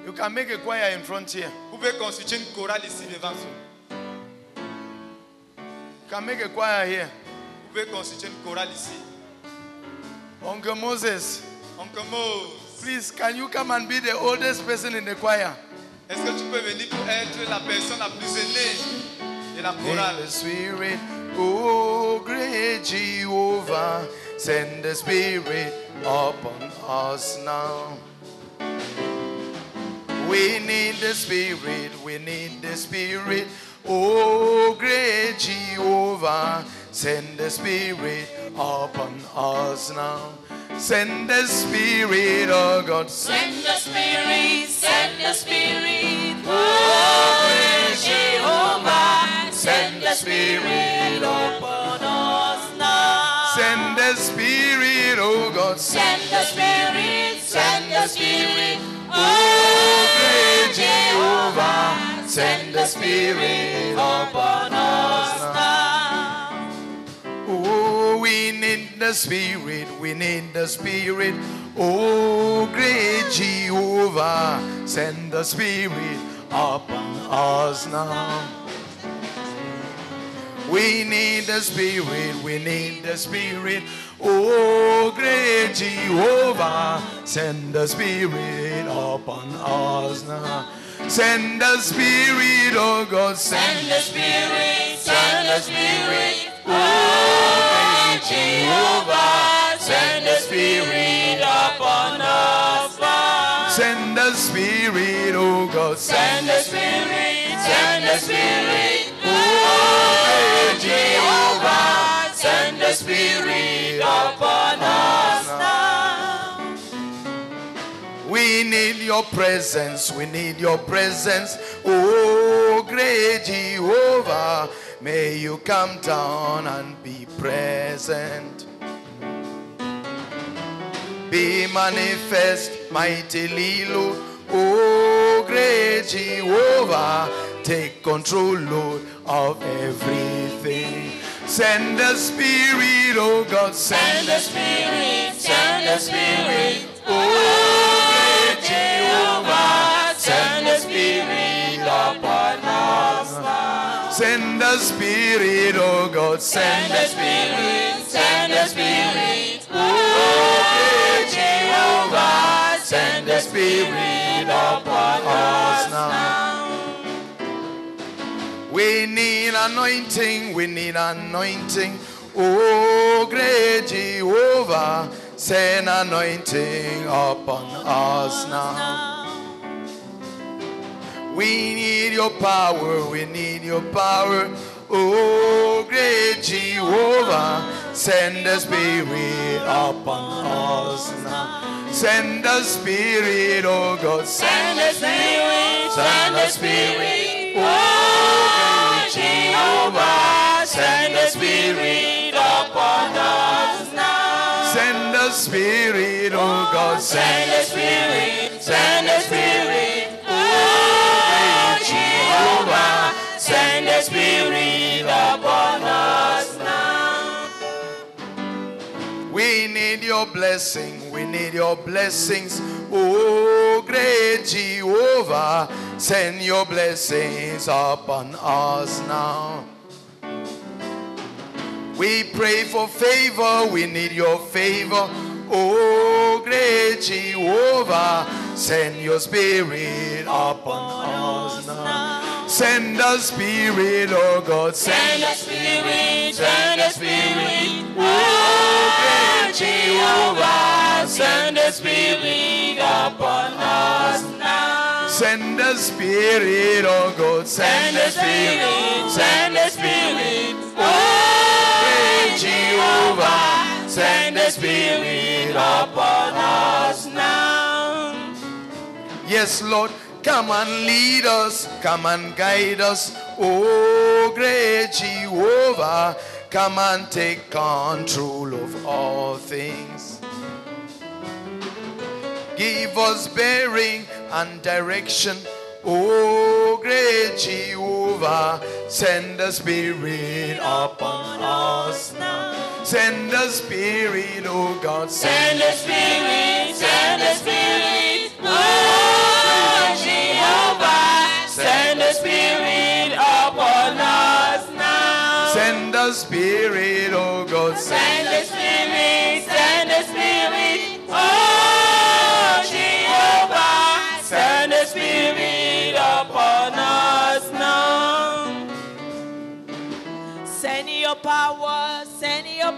You can make a choir in front here. Vous pouvez constituer une chorale ici devant vous. You can make a choir here. Vous pouvez constituer une chorale ici. Uncle Moses, Oncle Mose, Please, can you come and be the oldest person in the choir? Est-ce que tu peux venir pour être la personne la plus aînée de la chorale? In the spirit, oh great Jehovah, send the spirit upon us now. We need the spirit, we need the spirit, oh great Jehovah, send the spirit upon us now. Send the spirit, oh God, Send the spirit, send the spirit, oh great Jehovah, send the spirit upon oh God, Send the spirit, send the spirit, oh great Jehovah, send the spirit upon us now. Oh, we need the spirit, we need the spirit. Oh, great Jehovah, send the spirit upon us now. We need the spirit, we need the spirit. Oh, great Jehovah, send the spirit upon us now. Send the spirit, oh God, Send the spirit, send the spirit, oh Jehovah, send the spirit upon us now. Send the spirit, oh God, Send the spirit, send the spirit, oh Jehovah, send the spirit upon us now. We need your presence, we need your presence. Oh, great Jehovah, may you come down and be present. Be manifest, mighty Lord. Oh, great Jehovah, take control, Lord, of everything. Send the Spirit, oh God, Send the spirit, send the spirit, oh great Jehovah, send the spirit upon us now. Send the Spirit, oh God, Send the spirit, send the spirit, oh great Jehovah, send the spirit upon us now. We need anointing, we need anointing. Oh, great Jehovah, send anointing upon us now. We need your power, we need your power. Oh, great Jehovah, send the Spirit upon us now. Send the Spirit, oh God, Send the spirit, send the spirit, oh send the spirit upon us now. Send the Spirit, oh God, Send the spirit, send the spirit, oh Jehovah, send the spirit upon us now. We need your blessing, we need your blessings. Oh, great Jehovah, send your blessings upon us now. We pray for favor, we need your favor. Oh, great Jehovah, send your spirit upon us now. Send the spirit, oh God, Send the spirit, send the spirit, oh great Jehovah, send the spirit upon us now. Send the spirit, oh God, Send the spirit, send the spirit, oh Jehovah, send the spirit upon us now. Yes, Lord, come and lead us, come and guide us. Oh, great Jehovah, come and take control of all things. Give us bearing and direction. Oh, great Jehovah, send the Spirit upon us now. Send the Spirit, oh God, Send the spirit, send the spirit,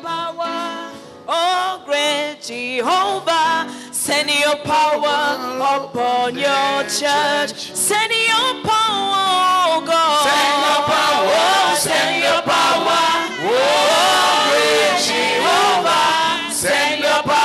power, oh great Jehovah. Send your power upon your church. Send your power, oh God. Send your power, send your power, oh great Jehovah. Send your power.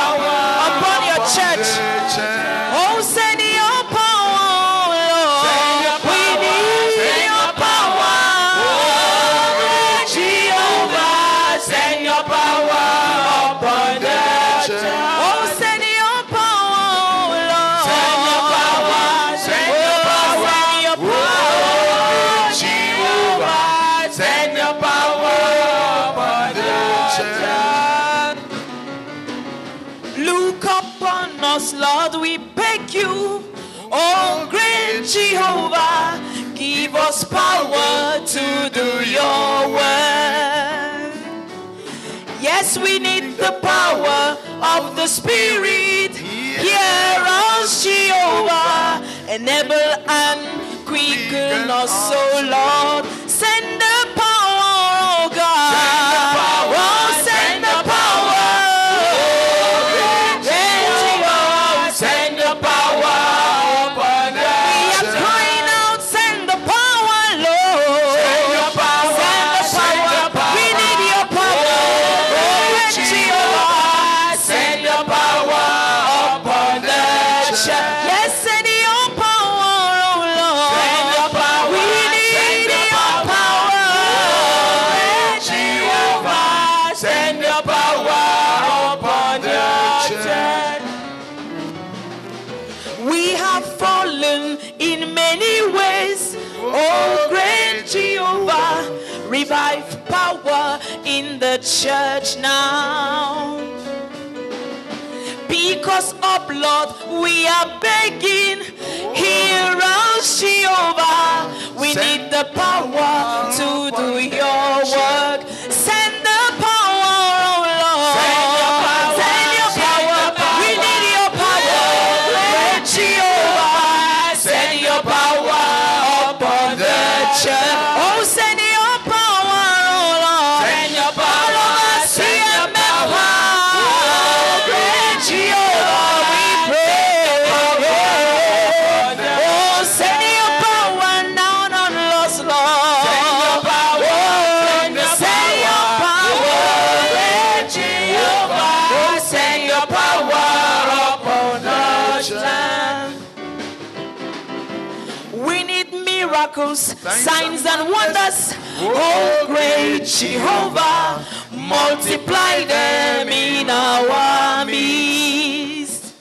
of the Spirit, hear us, Jehovah, enable and quicken us, O Lord. Send have fallen in many ways. Oh, oh great Jehovah, revive power in the church now. Because of Lord, we are begging, hear us, Jehovah. We need the power to do your work. Oh, great Jehovah, multiply them in our midst.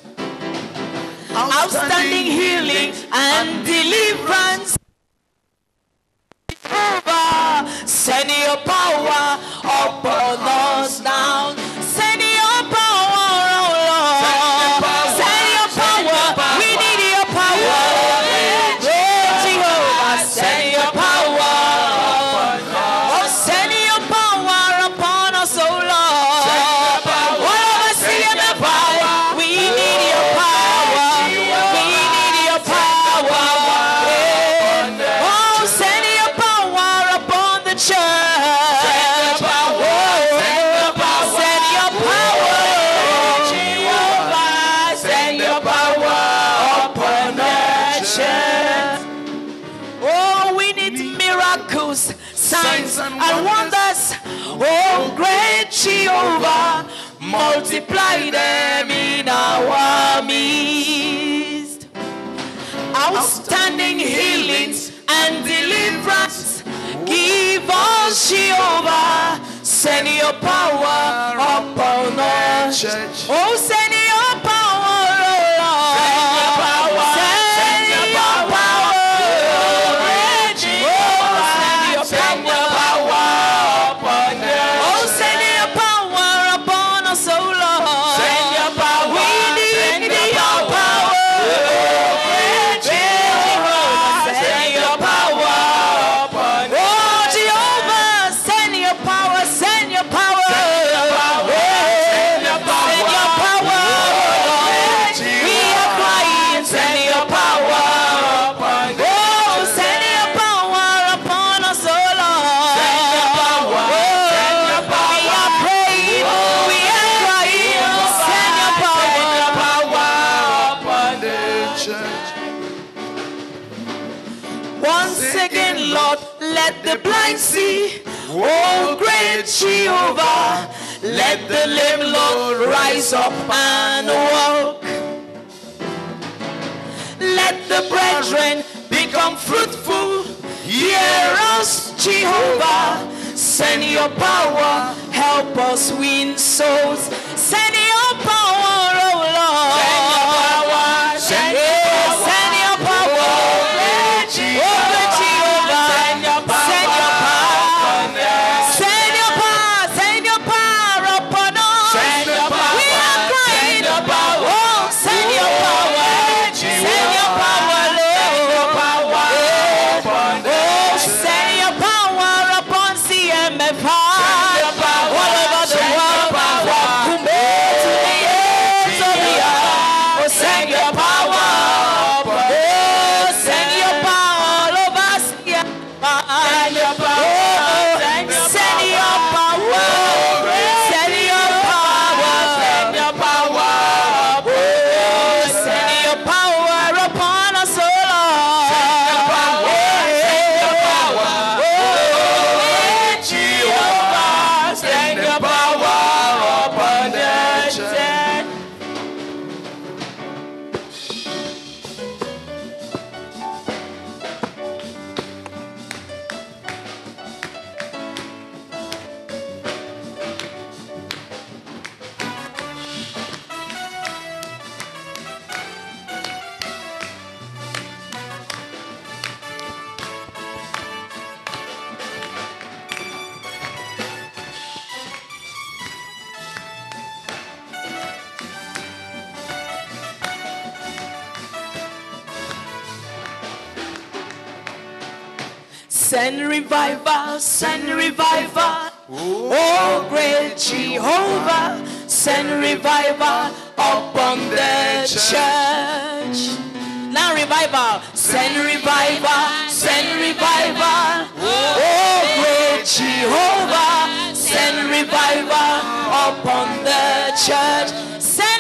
Outstanding healing and deliverance. Jehovah, send your power upon us now. Send your power upon us. Oh, send Jehovah. Let the lame Lord rise up and walk. Let the brethren become fruitful. Hear us, Jehovah. Send your power. Help us win souls. Send revival upon the church. Now revival, send revival, send revival. Oh great Jehovah, send revival upon the church. Send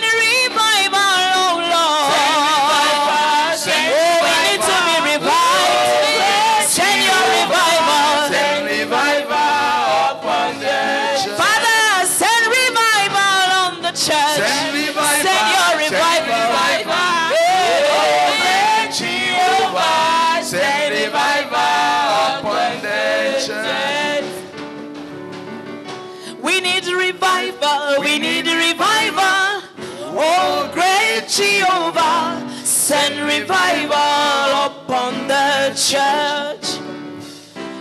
Jehovah, send revival upon the church.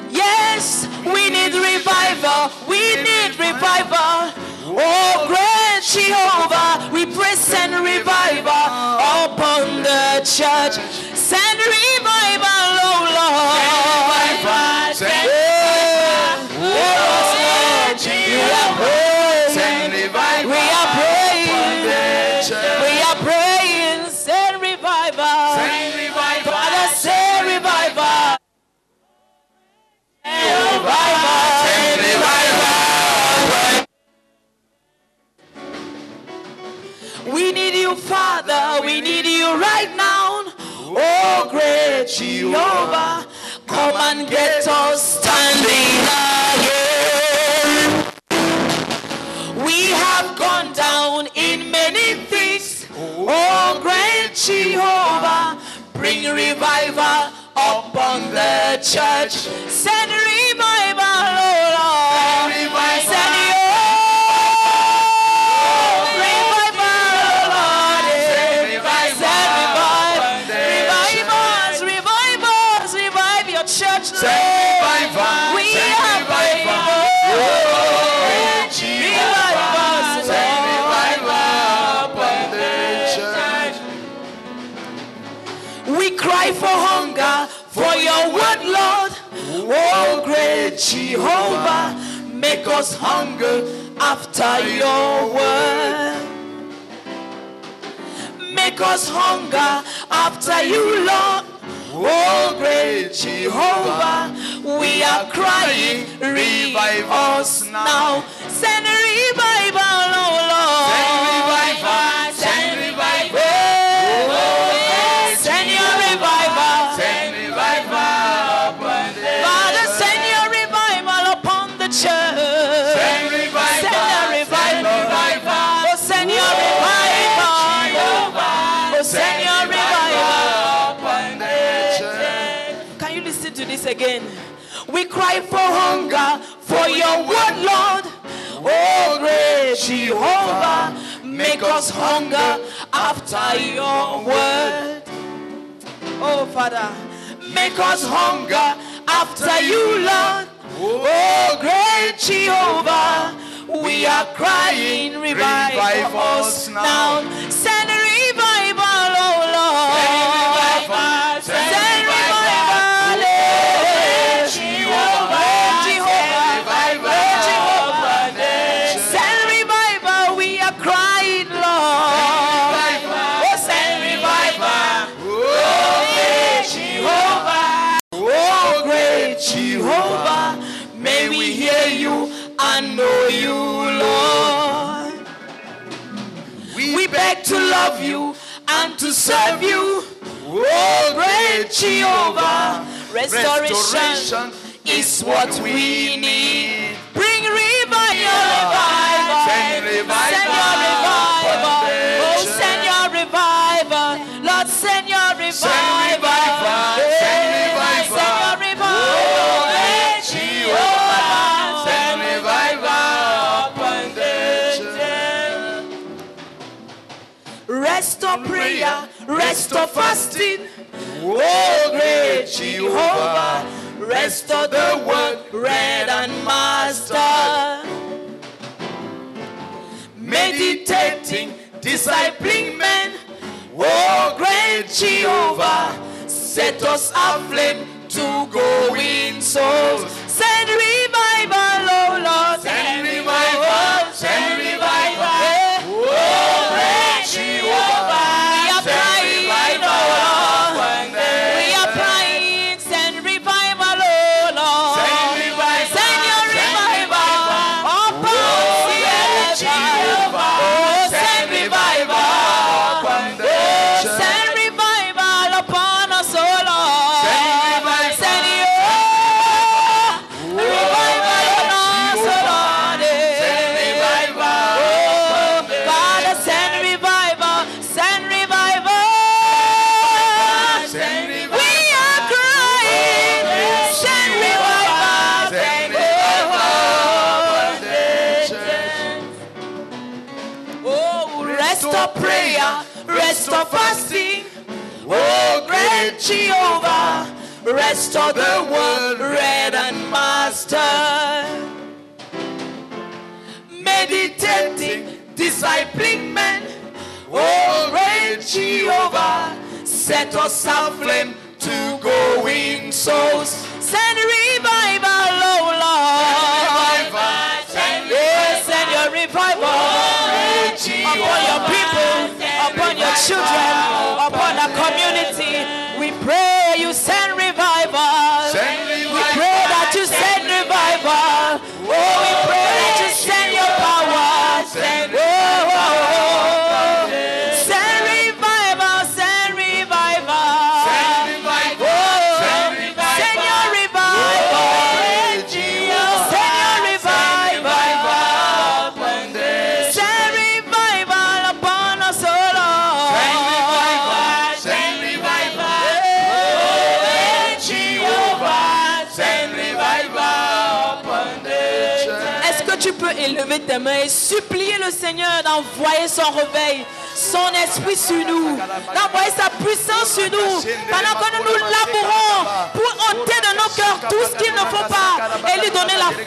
Yes, we need revival, we need revival. Oh, great Jehovah, we pray send revival upon the church. Send revival. Father. We need you right now. Oh, great Jehovah, come and get us standing again. We have gone down in many things. Oh, great Jehovah, bring revival upon the church. Say make us hunger after your word. Make us hunger after you, Lord. Oh, great Jehovah, we are crying, revive us now. Send a revival, Lord. Jehovah, make us hunger after your word. Oh, Father, make us hunger after you, Lord. Oh, great Jehovah, we are crying, revive, us now. Send To love you and to serve you. Oh, great Jehovah. Restoration is what we need. Bring revival. Revival. Revival. Prayer, of fasting. Oh, great Jehovah, rest of the word, read and master. Meditating, discipling men. Oh, great Jehovah, set us aflame to go in souls. Send revival, oh Lord. Send revival, send revival. Restore the world read and master. Meditating, discipling men. Oh, great Jehovah, set us aflame to go in souls. Send revival, oh Lord. Send Yes, send your revival upon your people, upon your children, upon our community. We pray you send et supplier le Seigneur d'envoyer son réveil, son esprit sur nous, d'envoyer sa puissance sur nous, pendant que nous nous labourons pour ôter de nos cœurs tout ce qu'il ne faut pas et lui donner la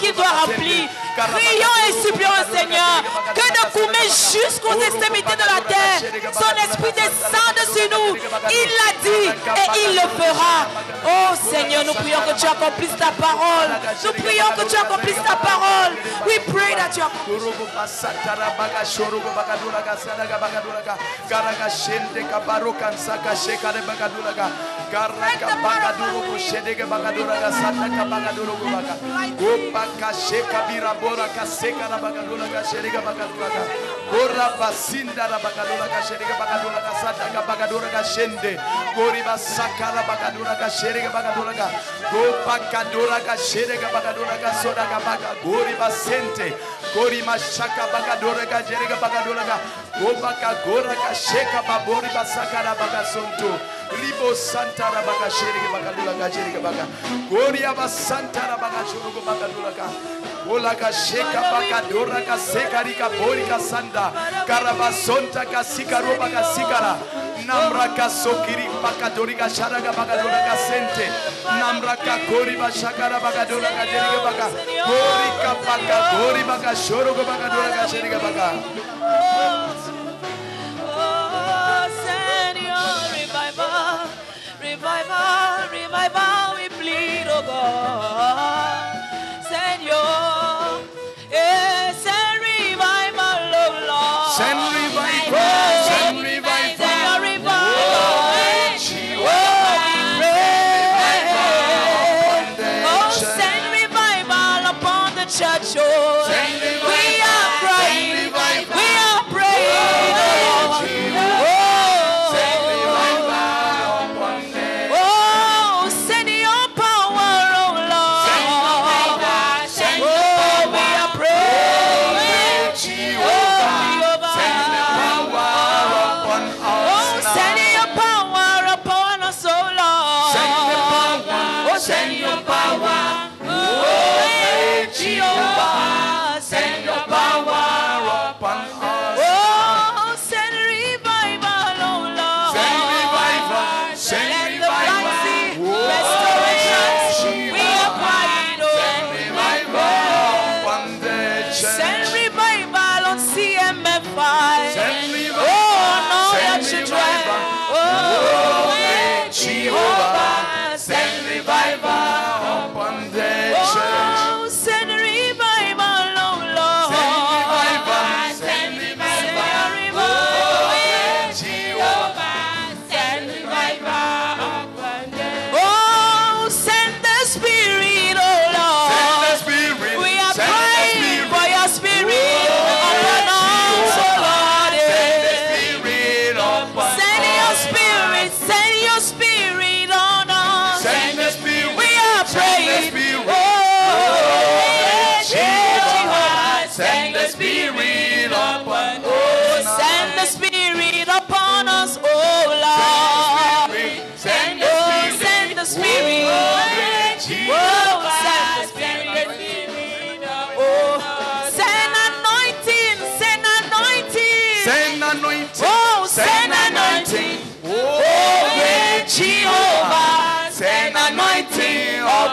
qu'il doit remplir. Prions et supplions Seigneur que de Koumé jusqu'aux extrémités de la terre, son esprit descende sur nous. Il l'a dit et il le fera. Oh Seigneur, nous prions que tu accomplisses ta parole. Nous prions que tu accomplisses ta parole. We pray that you bakasheka birabora kaseka na bakadola kasherega bakataka gora basinda na bakadola kasherega bakadola kasata ka bakadola kashende gori basaka na bakadola kasherega bakadola ka go bakadola kasherega bakadola kasoda ka baka gori basente gori mashaka bakadola kasherega bakadola ka obakagora kasheka babori basakara bagasonto libo santara bagashereke bakadula gachereke baka. Goria basantara bagashorogo bakadulaka Ola kasheka baka dora kaseka rika karabasonta kasika roba kasikara namra kasokiri baka dori kasente namra kakori bashakara baka dora baka bori kapaka bori baka shoro baka dora oh, revival, revival, we plead, oh God. Henry.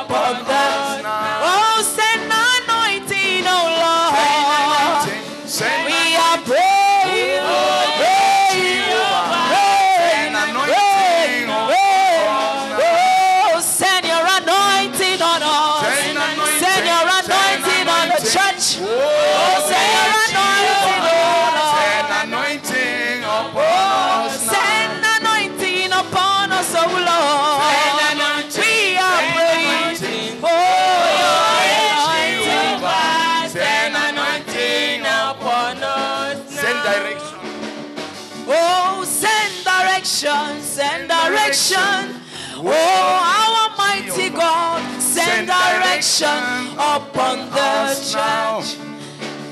above that. Oh, our mighty God, send direction upon the church.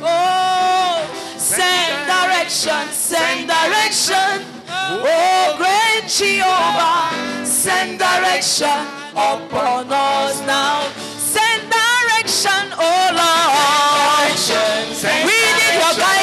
Oh, send direction, send direction. Oh, great Jehovah, send direction upon us now. Send direction, oh Lord. We need your guidance.